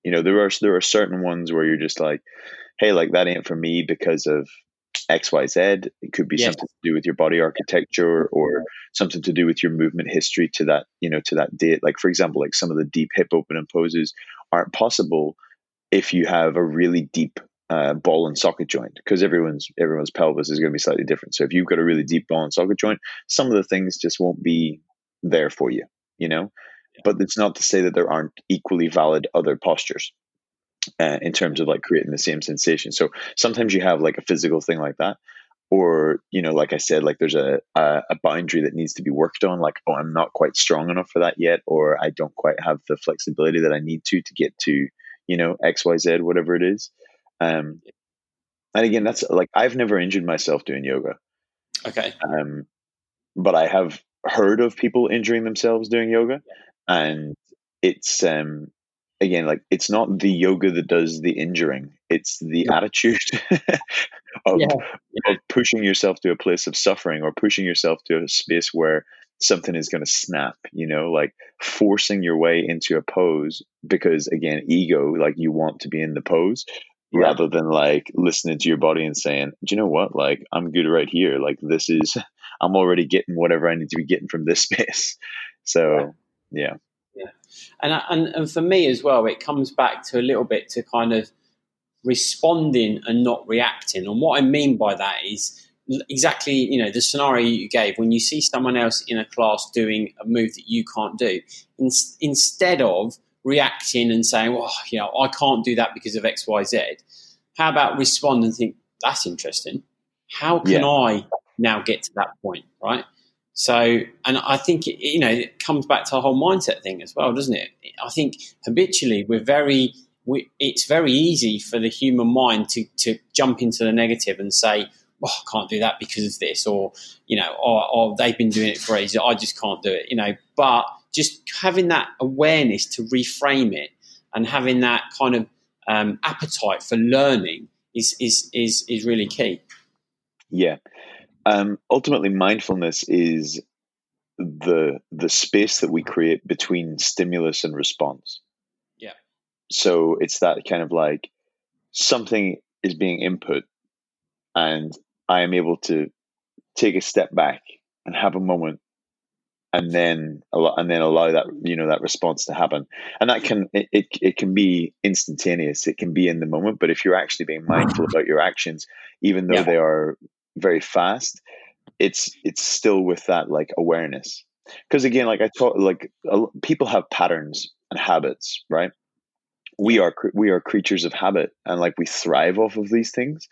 Speaker 2: you know there are there are certain ones where you're just like, hey, like that ain't for me because of XYZ. It could be yes. something to do with your body architecture or something to do with your movement history to that, you know, to that date. Like, for example, like some of the deep hip opening poses aren't possible if you have a really deep uh, ball and socket joint because everyone's everyone's pelvis is going to be slightly different. So if you've got a really deep ball and socket joint, some of the things just won't be there for you, you know. Yeah. But it's not to say that there aren't equally valid other postures uh, in terms of like creating the same sensation. So sometimes you have like a physical thing like that, or you know, like I said, like there's a, a, a boundary that needs to be worked on. Like, oh, I'm not quite strong enough for that yet, or I don't quite have the flexibility that I need to to get to you know X Y Z whatever it is. Um, and again, that's like I've never injured myself doing yoga.
Speaker 1: Okay.
Speaker 2: Um, but I have heard of people injuring themselves doing yoga, and it's um again like it's not the yoga that does the injuring it's the yeah. attitude (laughs) of, yeah. of pushing yourself to a place of suffering or pushing yourself to a space where something is going to snap you know like forcing your way into a pose because again ego like you want to be in the pose yeah. rather than like listening to your body and saying do you know what like i'm good right here like this is i'm already getting whatever i need to be getting from this (laughs) space so yeah
Speaker 1: yeah, and and and for me as well, it comes back to a little bit to kind of responding and not reacting. And what I mean by that is exactly you know the scenario you gave when you see someone else in a class doing a move that you can't do, in, instead of reacting and saying, "Well, you know, I can't do that because of X, Y, Z." How about respond and think, "That's interesting. How can yeah. I now get to that point?" Right. So, and I think, you know, it comes back to the whole mindset thing as well, doesn't it? I think habitually we're very, we, it's very easy for the human mind to, to jump into the negative and say, well, I can't do that because of this, or, you know, or, or they've been doing it for ages, I just can't do it, you know. But just having that awareness to reframe it and having that kind of um, appetite for learning is, is, is, is really key.
Speaker 2: Yeah um, ultimately mindfulness is the the space that we create between stimulus and response.
Speaker 1: Yeah.
Speaker 2: So it's that kind of like something is being input and i am able to take a step back and have a moment and then and then allow that you know that response to happen. And that can it, it, it can be instantaneous. It can be in the moment but if you're actually being mindful (sighs) about your actions even though yeah. they are very fast it's it's still with that like awareness. Because again like i thought like uh, people have patterns and habits right? We are we are creatures of habit and like we thrive off of these things.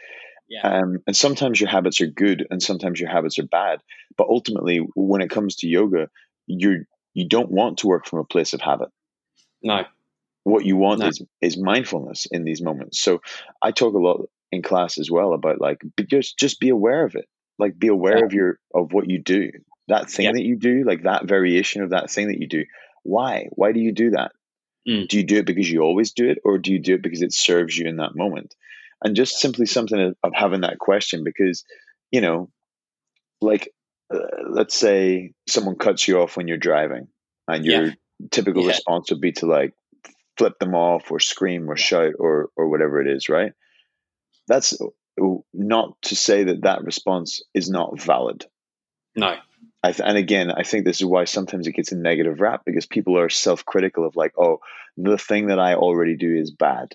Speaker 1: Yeah.
Speaker 2: Um, and sometimes your habits are good and sometimes your habits are bad but ultimately when it comes to yoga you're you don't want to work from a place of habit.
Speaker 1: No.
Speaker 2: What you want no. is is mindfulness in these moments. So i talk a lot in class as well about like just just be aware of it like be aware yeah. of your of what you do that thing yeah. that you do like that variation of that thing that you do why why do you do that mm. do you do it because you always do it or do you do it because it serves you in that moment and just yeah. simply something of, of, having that question because you know like uh, let's say someone cuts you off when you're driving and your typical response would be to like flip them off or scream or shout or or whatever it is, right? That's not to say that that response is not valid.
Speaker 1: No.
Speaker 2: Th- and again, I think this is why sometimes it gets a negative rap because people are self-critical of like, oh, the thing that I already do is bad.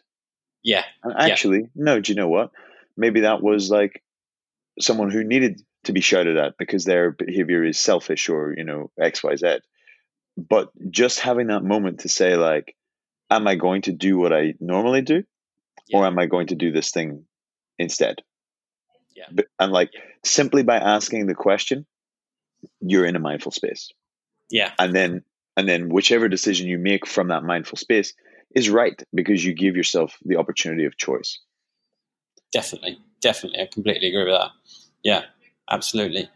Speaker 1: Yeah.
Speaker 2: And actually, yeah. no. Do you know what? Maybe that was like someone who needed to be shouted at because their behavior is selfish or you know X Y Z. But just having that moment to say like, am I going to do what I normally do, yeah. or am I going to do this thing instead?
Speaker 1: Yeah.
Speaker 2: But, and like simply by asking the question, you're in a mindful space.
Speaker 1: Yeah.
Speaker 2: And then and then whichever decision you make from that mindful space is right because you give yourself the opportunity of choice.
Speaker 1: Definitely, definitely, I completely agree with that. Yeah, absolutely.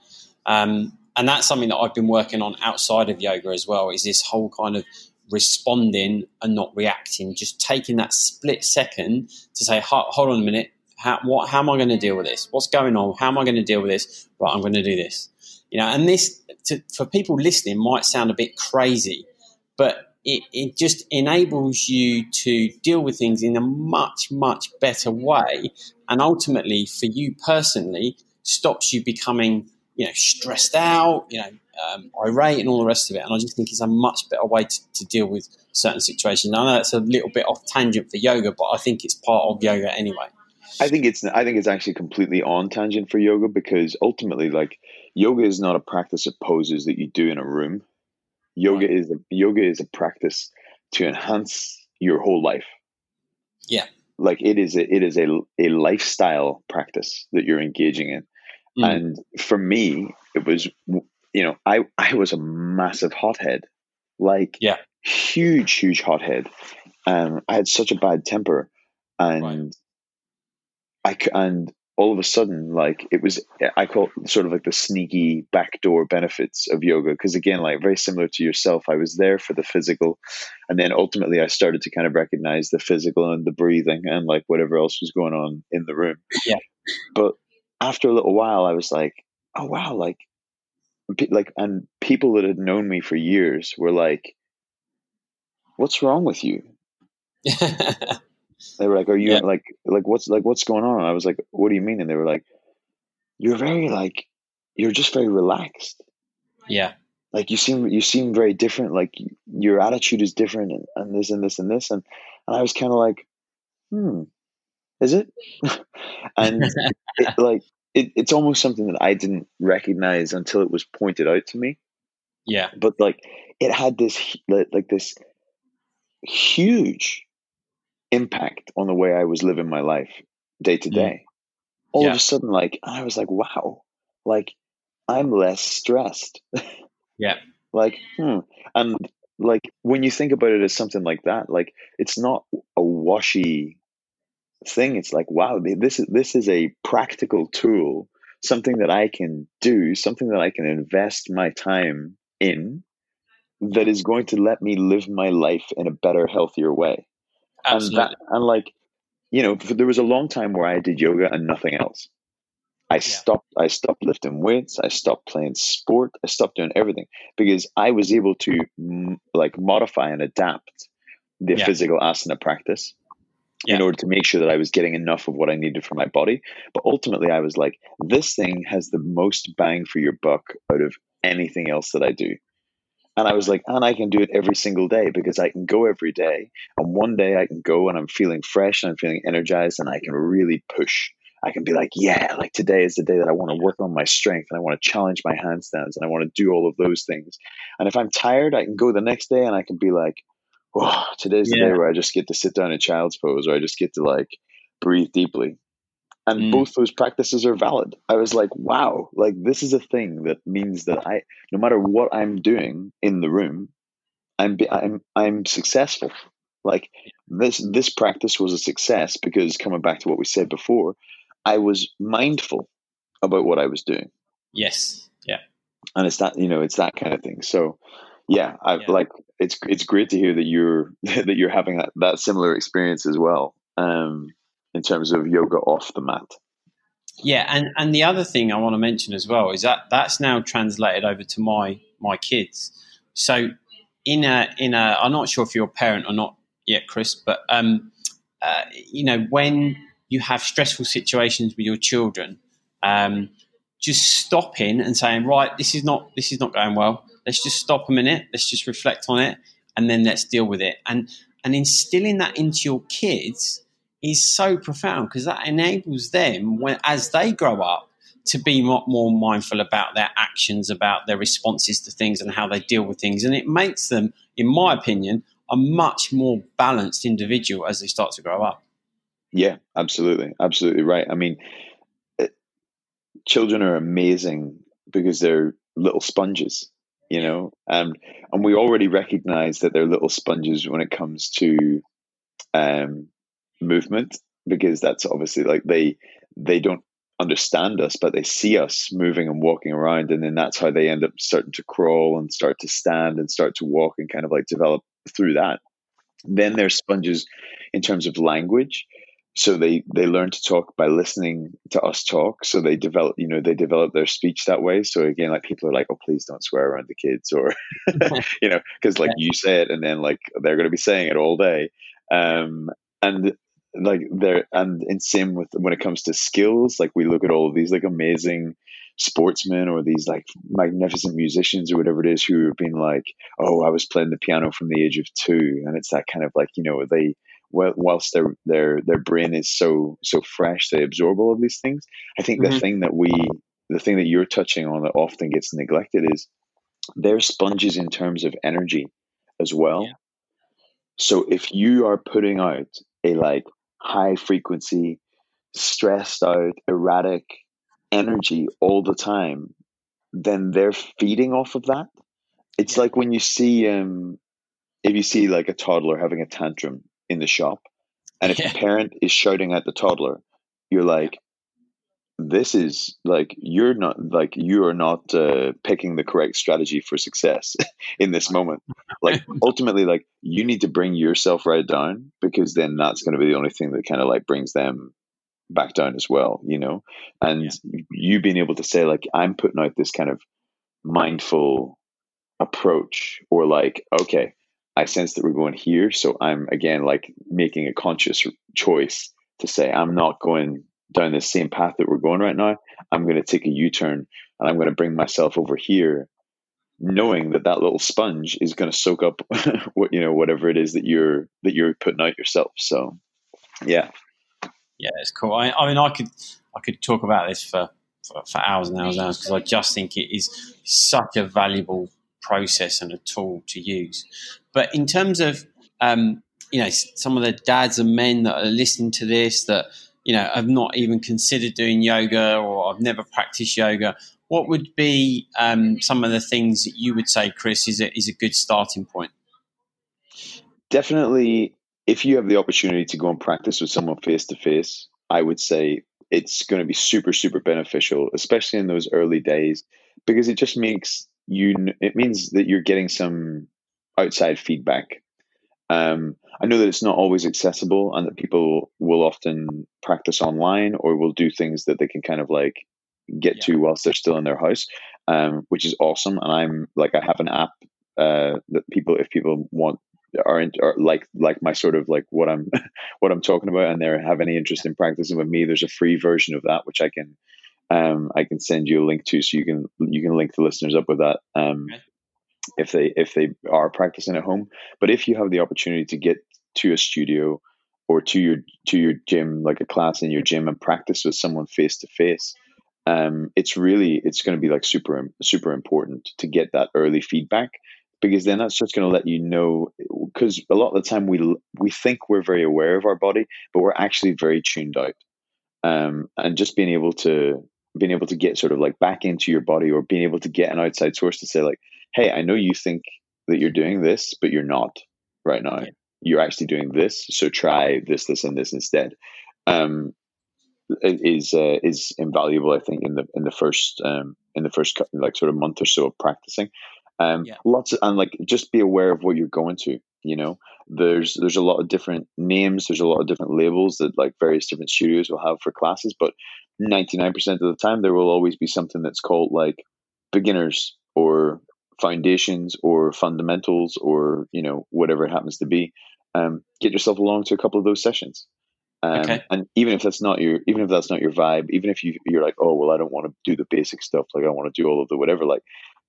Speaker 1: Um, and that's something that I've been working on outside of yoga as well. Is this whole kind of responding and not reacting, just taking that split second to say, "Hold on a minute, how, what, how am I going to deal with this? What's going on? How am I going to deal with this? Right, I'm going to do this." You know, and this to, for people listening might sound a bit crazy, but it, it just enables you to deal with things in a much, much better way. And ultimately, for you personally, stops you becoming, you know, stressed out, you know, um, irate and all the rest of it. And I just think it's a much better way to, to deal with certain situations. I know that's a little bit off tangent for yoga, but I think it's part of yoga anyway.
Speaker 2: I think it's I think it's actually completely on tangent for yoga because ultimately, like yoga is not a practice of poses that you do in a room. Yoga right. is a yoga is a practice to enhance your whole life.
Speaker 1: Yeah,
Speaker 2: like it is a it is a a lifestyle practice that you're engaging in, mm. and for me, it was you know I I was a massive hothead, like
Speaker 1: yeah,
Speaker 2: huge huge hothead. Um, I had such a bad temper, and right. I and all of a sudden, like it was, I call it sort of like the sneaky backdoor benefits of yoga. Because again, like very similar to yourself, I was there for the physical, and then ultimately I started to kind of recognize the physical and the breathing and like whatever else was going on in the room.
Speaker 1: Yeah.
Speaker 2: But after a little while, I was like, oh wow, like, like, and people that had known me for years were like, "What's wrong with you?" (laughs) They were like, "Are you yeah. like like what's like what's going on?" I was like, "What do you mean?" And they were like, "You're very like you're just very relaxed."
Speaker 1: Yeah.
Speaker 2: Like you seem you seem very different. Like your attitude is different, and, and this and this and this, and and I was kind of like, "Hmm, is it?" (laughs) and it, (laughs) like it, it's almost something that I didn't recognize until it was pointed out to me.
Speaker 1: Yeah.
Speaker 2: But like it had this like this huge impact on the way I was living my life day to day. All yeah. of a sudden, like I was like, wow, like I'm less stressed.
Speaker 1: yeah. (laughs)
Speaker 2: like, hmm. And like when you think about it as something like that, like it's not a washy thing. It's like, wow, this is this is a practical tool, something that I can do, something that I can invest my time in that is going to let me live my life in a better, healthier way.
Speaker 1: Absolutely.
Speaker 2: And, that, and like, you know, there was a long time where I did yoga and nothing else. I yeah. stopped. I stopped lifting weights. I stopped playing sport. I stopped doing everything because I was able to m- like modify and adapt the yeah. physical asana practice yeah. in order to make sure that I was getting enough of what I needed for my body. But ultimately, I was like, this thing has the most bang for your buck out of anything else that I do. And I was like, and I can do it every single day because I can go every day. And one day I can go and I'm feeling fresh and I'm feeling energized and I can really push. I can be like, yeah, like today is the day that I want to work on my strength and I want to challenge my handstands and I want to do all of those things. And if I'm tired, I can go the next day and I can be like, oh, today's the day where I just get to sit down in child's pose or I just get to like breathe deeply and mm. both those practices are valid. I was like wow like this is a thing that means that i no matter what i'm doing in the room i'm i'm i'm successful. Like this this practice was a success because coming back to what we said before i was mindful about what i was doing.
Speaker 1: Yes. Yeah.
Speaker 2: And it's that you know it's that kind of thing. So yeah i yeah. like it's it's great to hear that you're (laughs) that you're having that, that similar experience as well. Um in terms of yoga off the mat.
Speaker 1: Yeah, and and the other thing I want to mention as well is that that's now translated over to my my kids. So in a in a I'm not sure if you're a parent or not yet, Chris, but um, uh, you know, when you have stressful situations with your children, um, just stopping and saying, right, this is not this is not going well. Let's just stop a minute. Let's just reflect on it, and then let's deal with it. And and instilling that into your kids is so profound because that enables them when as they grow up to be more mindful about their actions, about their responses to things, and how they deal with things, and it makes them, in my opinion, a much more balanced individual as they start to grow up.
Speaker 2: Yeah, absolutely, absolutely right. I mean, it, children are amazing because they're little sponges, you know, and and we already recognize that they're little sponges when it comes to um, movement because that's obviously like they they don't understand us, but they see us moving and walking around, and then that's how they end up starting to crawl and start to stand and start to walk and kind of like develop through that. Then they're sponges in terms of language. So they they learn to talk by listening to us talk. So they develop, you know, they develop their speech that way. So again, like people are like, "Oh, please don't swear around the kids," or (laughs) (laughs) you know, because like you say it, and then like they're going to be saying it all day. Um, and like there and in same with when it comes to skills like we look at all of these like amazing sportsmen or these like magnificent musicians or whatever it is who have been like oh i was playing the piano from the age of two and it's that kind of like you know they well, whilst their their their brain is so so fresh they absorb all of these things i think mm-hmm. the thing that we the thing that you're touching on that often gets neglected is they're sponges in terms of energy as well yeah. so if you are putting out a like high frequency, stressed out, erratic energy all the time, then they're feeding off of that. It's like when you see um if you see like a toddler having a tantrum in the shop and if (laughs) yeah. the parent is shouting at the toddler, you're like this is like you're not like you are not uh, picking the correct strategy for success (laughs) in this moment. Like (laughs) ultimately like you need to bring yourself right down because then that's going to be the only thing that kind of like brings them back down as well you know? And yeah. you being able to say like i'm putting out this kind of mindful approach or like okay i sense that we're going here so i'm again like making a conscious choice to say i'm not going down the same path that we're going right now, I'm going to take a U turn and I'm going to bring myself over here, knowing that that little sponge is going to soak up (laughs) what you know whatever it is that you're that you're putting out yourself. So, yeah,
Speaker 1: yeah, it's cool. I, I mean, I could I could talk about this for for, for hours and hours and hours because I just think it is such a valuable process and a tool to use. But in terms of um, you know some of the dads and men that are listening to this that you know, I've not even considered doing yoga or I've never practiced yoga, what would be um, some of the things that you would say, Chris, is a, is a good starting point?
Speaker 2: Definitely, if you have the opportunity to go and practice with someone face to face, I would say it's going to be super, super beneficial, especially in those early days, because it just makes you, it means that you're getting some outside feedback um, I know that it's not always accessible and that people will often practice online or will do things that they can kind of like get yeah. to whilst they're still in their house, um, which is awesome. And I'm like, I have an app uh, that people, if people want, aren't are like like my sort of like what I'm (laughs) what I'm talking about, and they have any interest in practicing with me. There's a free version of that which I can um, I can send you a link to, so you can you can link the listeners up with that. Um, if they if they are practicing at home. But if you have the opportunity to get to a studio or to your to your gym, like a class in your gym, and practice with someone face to face, it's really it's going to be like super super important to get that early feedback because then that's just going to let you know because a lot of the time we we think we're very aware of our body but we're actually very tuned out um, and just being able to being able to get sort of like back into your body or being able to get an outside source to say like hey, I know you think that you're doing this, but you're not right now. Yeah. You're actually doing this, so try this, this, and this instead. Um, is uh, is invaluable, I think, in the in the first um, in the first like sort of month or so of practicing. Um, yeah. Lots of, and like just be aware of what you're going to. You know, there's there's a lot of different names, there's a lot of different labels that like various different studios will have for classes, but 99% of the time there will always be something that's called like beginners or foundations or fundamentals or you know whatever it happens to be um, get yourself along to a couple of those sessions. Um, okay. And even if that's not your, even if that's not your vibe, even if you you're like, oh well, I don't want to do the basic stuff, like I want to do all of the whatever. Like,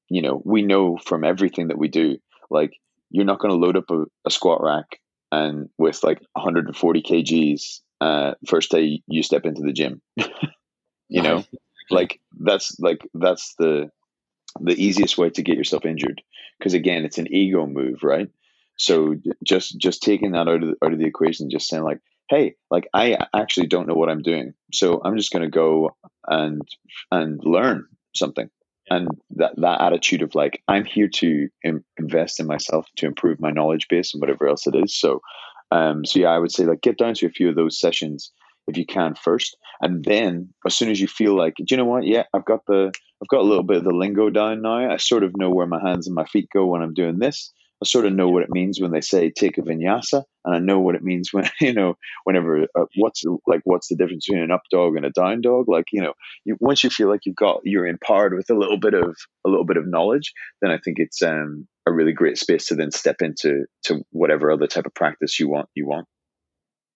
Speaker 2: you know, we know from everything that we do, like you're not going to load up a, a, squat rack and with like 140 kgs uh, first day you step into the gym. (laughs) you know, like that's like that's the the easiest way to get yourself injured because again, it's an ego move, right? So just just taking that out of the, out of the equation, just saying like, hey, like I actually don't know what I'm doing, so I'm just going to go and and learn something. And that that attitude of like I'm here to Im- invest in myself to improve my knowledge base and whatever else it is. So, um, so yeah, I would say like get down to a few of those sessions if you can first, and then as soon as you feel like, do you know what? Yeah, I've got the I've got a little bit of the lingo down now. I sort of know where my hands and my feet go when I'm doing this. I sort of know what it means when they say take a vinyasa, and I know what it means when (laughs) you know whenever uh, what's like what's the difference between an up dog and a down dog. Like you know, you, once you feel like you've got you're empowered with a little bit of a little bit of knowledge, then I think it's um, a really great space to then step into to whatever other type of practice you want you want.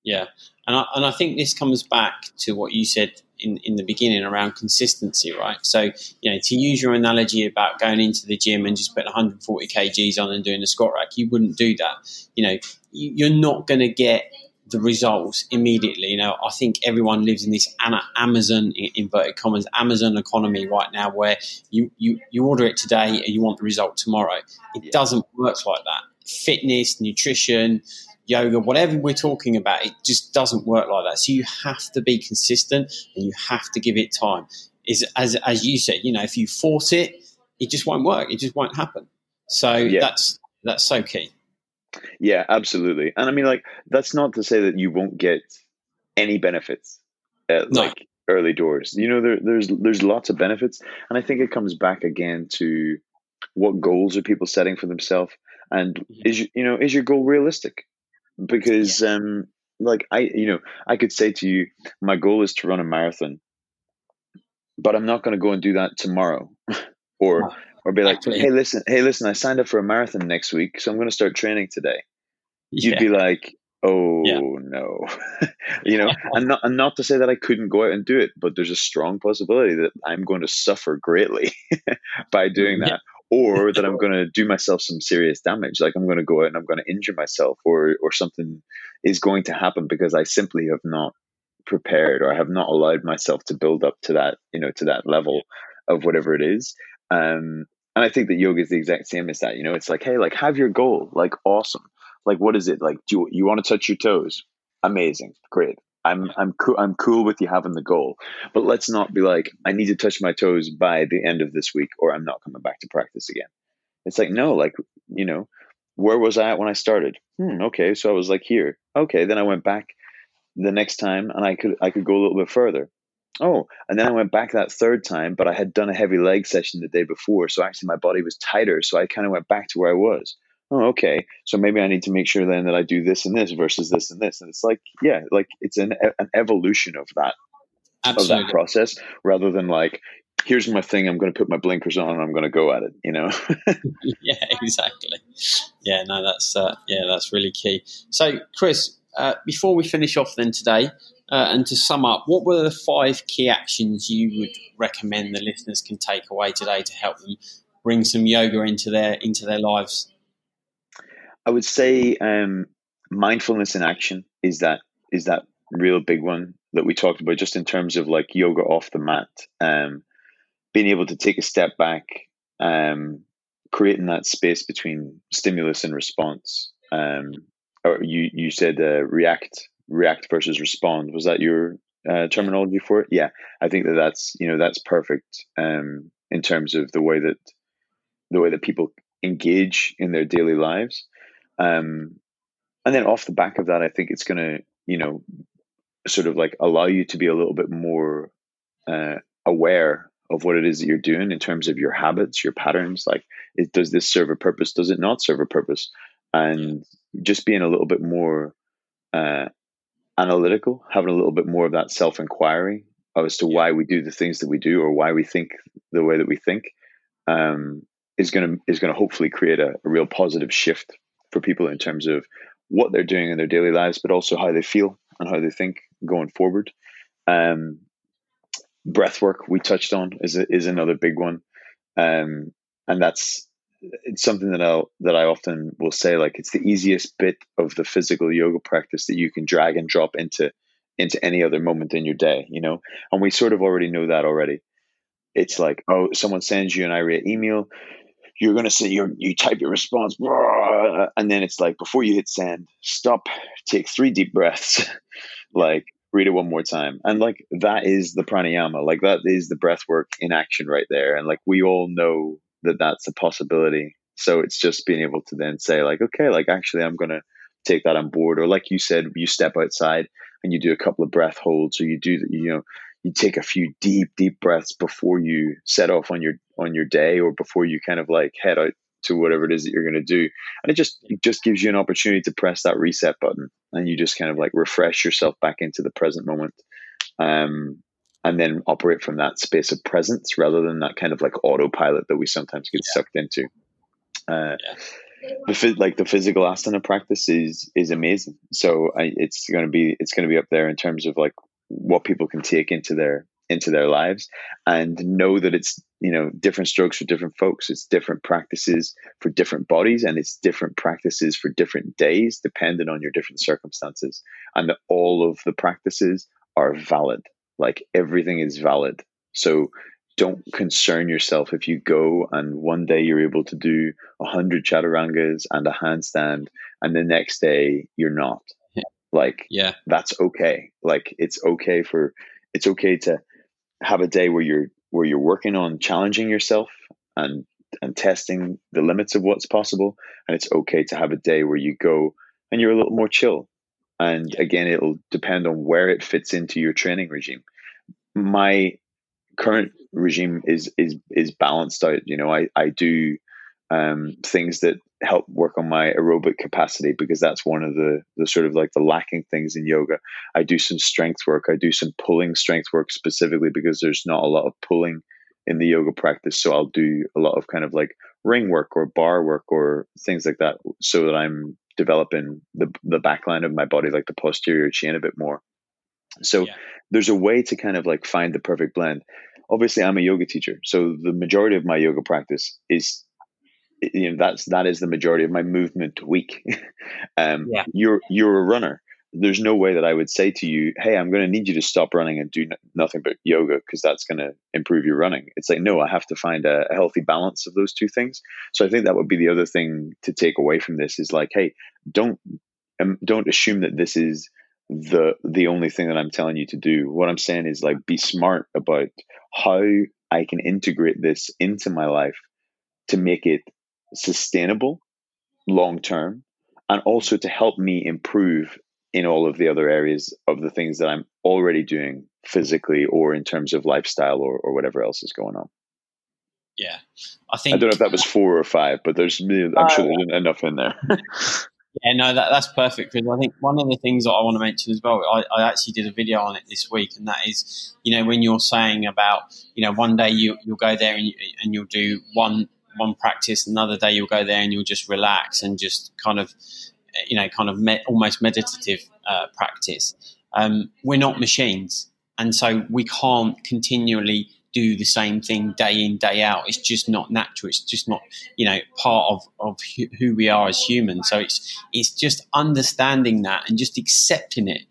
Speaker 1: Yeah, and I, and I think this comes back to what you said in, in the beginning around consistency, right? So, you know, to use your analogy about going into the gym and just putting 140 kgs on and doing a squat rack, you wouldn't do that. You know, you're not going to get the results immediately. You know, I think everyone lives in this Amazon inverted commas Amazon economy right now, where you you you order it today and you want the result tomorrow. It doesn't work like that. Fitness, nutrition, yoga, whatever we're talking about, it just doesn't work like that. So you have to be consistent and you have to give it time. Is as as you said, you know, if you force it, it just won't work. It just won't happen. So yeah. that's that's so key.
Speaker 2: Yeah, absolutely. And I mean, like, that's not to say that you won't get any benefits at no. like early doors. You know, there, there's there's lots of benefits, and I think it comes back again to what goals are people setting for themselves, and mm-hmm. is you know is your goal realistic? Because yeah. um like I you know I could say to you my goal is to run a marathon but I'm not going to go and do that tomorrow. (laughs) Or oh, or be like actually. hey listen hey listen I signed up for a marathon next week so I'm going to start training today. You'd be like oh yeah. no. (laughs) You know (laughs) and not and not to say that I couldn't go out and do it but there's a strong possibility that I'm going to suffer greatly by doing that or that I'm going to do myself some serious damage. Like I'm going to go out and I'm going to injure myself, or or something is going to happen because I simply have not prepared or I have not allowed myself to build up to that, you know, to that level of whatever it is. Um, and I think that yoga is the exact same as that. You know, it's like, hey, like have your goal, like awesome. Like what is it? Like do you, you want to touch your toes? Amazing, great. I'm I'm cool I'm cool with you having the goal. But let's not be like, I need to touch my toes by the end of this week or I'm not coming back to practice again. It's like, no, like, you know, where was I at when I started? Hmm, okay, so I was like here. Okay, then I went back the next time and I could I could go a little bit further. Oh, and then I went back that third time, but I had done a heavy leg session the day before, so actually my body was tighter, so I kind of went back to where I was oh, okay, so maybe I need to make sure then that I do this and this versus this and this. And it's like, yeah, like it's an, an evolution of that, Absolutely. of that process rather than like, here's my thing, I'm going to put my blinkers on and I'm going to go at it, you know? (laughs) (laughs)
Speaker 1: yeah, exactly. Yeah, no, that's, uh, yeah, that's really key. So Chris, uh, before we finish off then today, uh, and to sum up, what were the five key actions you would recommend the listeners can take away today to help them bring some yoga into their into their lives?
Speaker 2: I would say um, mindfulness in action is that is that real big one that we talked about just in terms of like yoga off the mat um, being able to take a step back um, creating that space between stimulus and response um, or you you said uh, react react versus respond. Was that your uh, terminology for it? Yeah. I think that that's you know that's perfect um, in terms of the way that the way that people engage in their daily lives um, and then off the back of that, I think it's going to, you know, sort of like allow you to be a little bit more uh, aware of what it is that you're doing in terms of your habits, your patterns. Like, it, does this serve a purpose? Does it not serve a purpose? And just being a little bit more uh, analytical, having a little bit more of that self inquiry as to why we do the things that we do or why we think the way that we think um, is going to is going to hopefully create a, a real positive shift for people in terms of what they're doing in their daily lives, but also how they feel and how they think going forward. Um, breath work we touched on is a, is another big one, um, and that's it's something that I that I often will say like it's the easiest bit of the physical yoga practice that you can drag and drop into into any other moment in your day, you know. And we sort of already know that already. It's like oh, someone sends you an irate email, you're gonna say you you type your response, and then it's like before you hit send, stop, take three deep breaths, (laughs) like read it one more time. And like that is the pranayama like that is the breath work in action right there. And like we all know that that's a possibility. So it's just being able to then say like okay like actually i'm gonna take that on board. Or like you said you step outside and you do a couple of breath holds or you do you know you take a few deep deep breaths before you set off on your on your day or before you kind of like head out to whatever it is that you're going to do and it just it just gives you an opportunity to press that reset button and you just kind of like refresh yourself back into the present moment um, and then operate from that space of presence rather than that kind of like autopilot that we sometimes get yeah. sucked into uh, yeah. the like the physical asana practice is is amazing so I, it's going to be it's going to be up there in terms of like what people can take into their into their lives and know that it's you know different strokes for different folks. It's different practices for different bodies and it's different practices for different days depending on your different circumstances. And that all of the practices are valid. Like everything is valid. So don't concern yourself if you go and one day you're able to do a hundred chaturangas and a handstand and the next day you're not like
Speaker 1: yeah.
Speaker 2: that's okay. Like it's okay for it's okay to have a day where you're where you're working on challenging yourself and and testing the limits of what's possible. And it's okay to have a day where you go and you're a little more chill. And again it'll depend on where it fits into your training regime. My current regime is is is balanced out you know i i do um, things that help work on my aerobic capacity because that's one of the the sort of like the lacking things in yoga. I do some strength work. I do some pulling strength work specifically because there's not a lot of pulling in the yoga practice. So I'll do a lot of kind of like ring work or bar work or things like that so that I'm developing the the backline of my body, like the posterior chain a bit more. So yeah. there's a way to kind of like find the perfect blend. Obviously, I'm a yoga teacher, so the majority of my yoga practice is you know that's that is the majority of my movement week. (laughs) Um yeah. you're you're a runner. There's no way that i would say to you hey i'm going to need you to stop running and do n- nothing but yoga because that's going to improve your running. It's like no i have to find a, a, healthy balance of those two things. So i think that would be the other thing to take away from this is like hey don't um, don't assume that this is the the only thing that i'm telling you to do. What i'm saying is like be smart about how i can integrate this into my life to make it sustainable long term and also to help me improve in all of the other areas of the things that I'm already doing physically or in terms of lifestyle or, or whatever else is going on.
Speaker 1: Yeah, I think
Speaker 2: I don't know if that was four or five, but there's I'm uh, sure there's enough in there. (laughs)
Speaker 1: yeah, no, that, that's perfect because I think one of the things that I want to mention as well, I, I, actually did a video on it this week, and that is, you know, when you're saying about, you know, one day you you'll go there and you, and you'll do one one practice, another day you'll go there and you'll just relax and just kind of, you know, kind of me- almost meditative uh, practice. Um, we're not machines, and so we can't continually do the same thing day in day out. It's just not natural. It's just not you know part of of who we are as humans. So it's it's just understanding that and just accepting it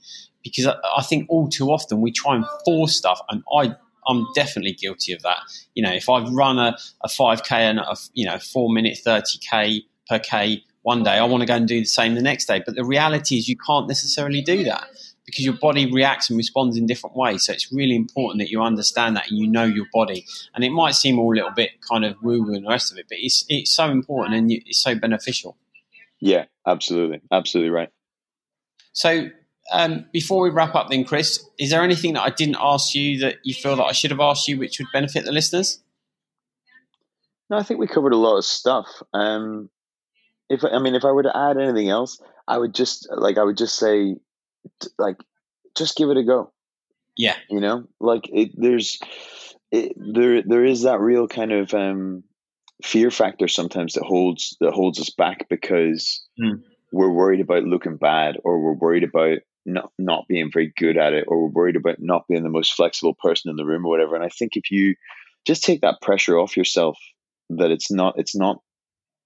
Speaker 1: because I, I think all too often we try and force stuff, and I I'm definitely guilty of that. You know, if I've run a, a 5K and a, you know, four minute 30K per K one day, I want to go and do the same the next day. But the reality is you can't necessarily do that because your body reacts and responds in different ways. So it's really important that you understand that and you know your body. And it might seem all a little bit kind of woo woo and the rest of it, but it's, it's so important and it's so beneficial.
Speaker 2: Yeah, absolutely. Absolutely right.
Speaker 1: So um, before we wrap up, then, Chris, is there anything that I didn't ask you that you feel that I should have asked you, which would benefit the listeners?
Speaker 2: No, I think we covered a lot of stuff. Um, if I mean, if I were to add anything else, I would just like I would just say, like, just give it a go.
Speaker 1: Yeah,
Speaker 2: you know, like it, there's it, there there is that real kind of um, fear factor sometimes that holds that holds us back because. Mm we're worried about looking bad or we're worried about not not being very good at it or worried about not being the most flexible person in the room or whatever. And i think if you just take that pressure off yourself that it's not it's not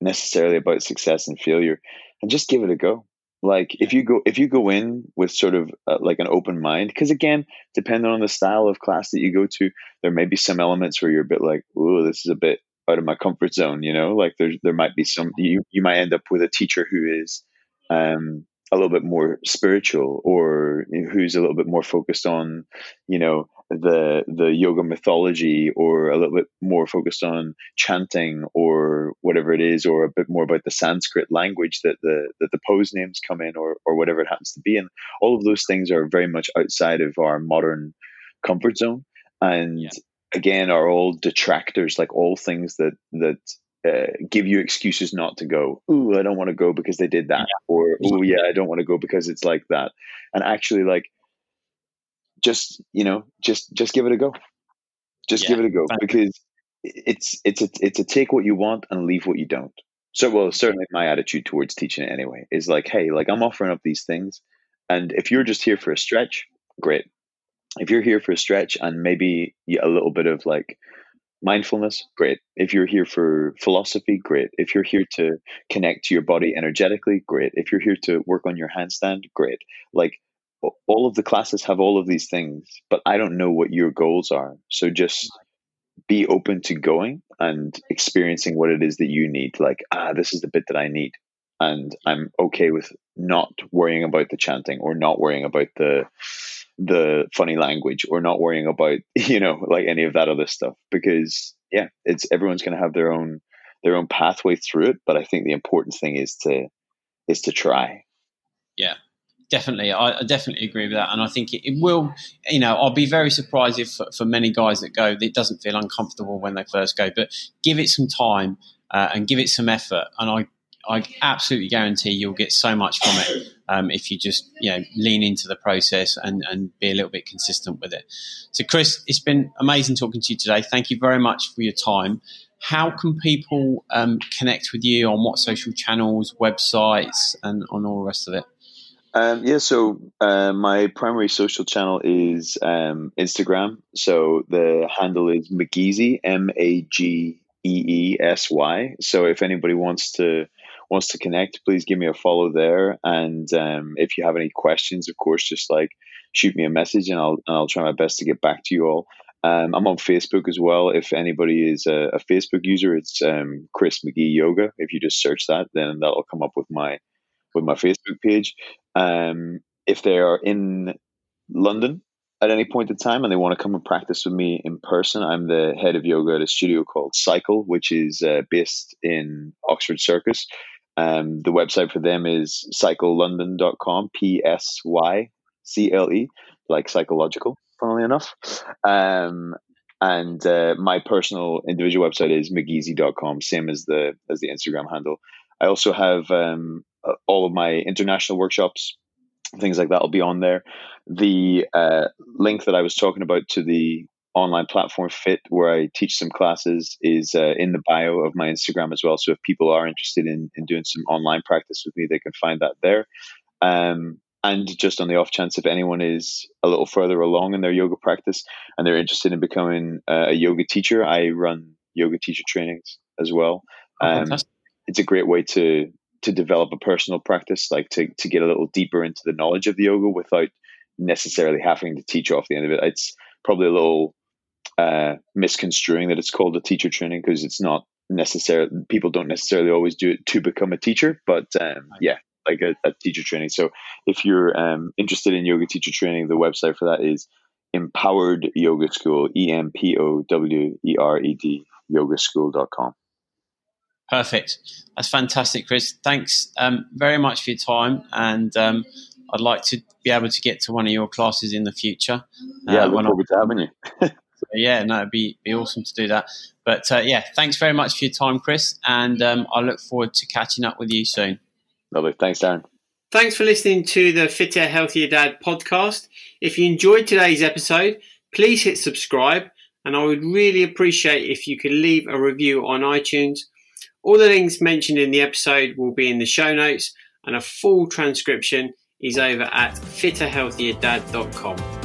Speaker 2: necessarily about success and failure and just give it a go. Like if you go if you go in with sort of uh, like an open mind because again depending on the style of class that you go to there may be some elements where you're a bit like oh this is a bit out of my comfort zone you know? Like there there might be some you you might end up with a teacher who is um a little bit more spiritual or who's a little bit more focused on you know the the yoga mythology or a little bit more focused on chanting or whatever it is or a bit more about the sanskrit language that the that the pose names come in or or whatever it happens to be and all of those things are very much outside of our modern comfort zone and yeah. again are all detractors like all things that that uh, give you excuses not to go. Ooh, I don't want to go because they did that, yeah. or oh yeah, I don't want to go because it's like that. And actually, like, just you know, just just give it a go. Just yeah. give it a go because it's it's a it's a take what you want and leave what you don't. So, well, certainly my attitude towards teaching it anyway is like, hey, like I'm offering up these things, and if you're just here for a stretch, great. If you're here for a stretch and maybe a little bit of like mindfulness, great. If you're here for philosophy, great. If you're here to connect to your body energetically, great. If you're here to work on your handstand, great. Like all of the classes have all of these things, but I don't know what your goals are. So just be open to going and experiencing what it is that you need. Like, ah, this is the bit that I need. And I'm okay with not worrying about the chanting or not worrying about the the funny language or not worrying about (laughs) you know like any of that other stuff because yeah it's everyone's going to have their own their own pathway through it but i think the important thing is to is to try.
Speaker 1: Yeah definitely. I, definitely agree with that and i think it, it, will you know i'll be very surprised if for, many guys that go it doesn't feel uncomfortable when they first go but give it some time uh, and give it some effort and i I absolutely guarantee you'll get so much from it um, if you just you know lean into the process and, and be a little bit consistent with it. So, Chris, it's been amazing talking to you today. Thank you very much for your time. How can people um, connect with you on what social channels, websites, and on all the rest of it?
Speaker 2: Um, yeah, so uh, my primary social channel is um, Instagram. So the handle is Mageesy, M A G E E S Y. So if anybody wants to wants to connect, please give me a follow there. And um, if you have any questions, of course, just like shoot me a message, and I'll and I'll try my best to get back to you all. Um, I'm on Facebook as well. If anybody is a, a Facebook user, it's um, Chris Magee Yoga. If you just search that, then that'll come up with my with my Facebook page. Um, if they are in London at any point in time and they want to come and practice with me in person, I'm the head of yoga at a studio called Psycle, which is uh, based in Oxford Circus. Um, the website for them is psyclelondon.com, P S Y C L E, like psychological, funnily enough. Um, and uh, my personal individual website is mageesy.com, same as the as the Instagram handle. I also have um, all of my international workshops, things like that will be on there. The uh, link that I was talking about to the online platform fit where I teach some classes is uh, in the bio of my Instagram as well. So if people are interested in, in doing some online practice with me, they can find that there. Um, and just on the off chance, if anyone is a little further along in their yoga practice and they're interested in becoming uh, a yoga teacher, I run yoga teacher trainings as well. Oh, um, it's a great way to to develop a personal practice, like to to get a little deeper into the knowledge of the yoga without necessarily having to teach off the end of it. It's probably a little uh, misconstruing that it's called a teacher training because it's not necessarily people don't necessarily always do it to become a teacher but um, yeah like a, a, teacher training. So if you're um, interested in yoga teacher training the website for that is empowered yoga school e-m-p-o-w-e-r-e-d yogaschool.com
Speaker 1: perfect. That's fantastic chris. Thanks um, very much for your time and um, i'd like to be able to get to one of your classes in the future.
Speaker 2: Yeah uh, look forward to having you (laughs)
Speaker 1: yeah, no, it'd be, be awesome to do that. But uh, yeah, thanks very much for your time, Chris, and um, I look forward to catching up with you soon.
Speaker 2: Lovely. Thanks, Darren.
Speaker 1: Thanks for listening to the Fitter, Healthier Dad podcast. If you enjoyed today's episode, please hit subscribe, and I would really appreciate if you could leave a review on iTunes. All the links mentioned in the episode will be in the show notes, and a full transcription is over at fitterhealthierdad.com.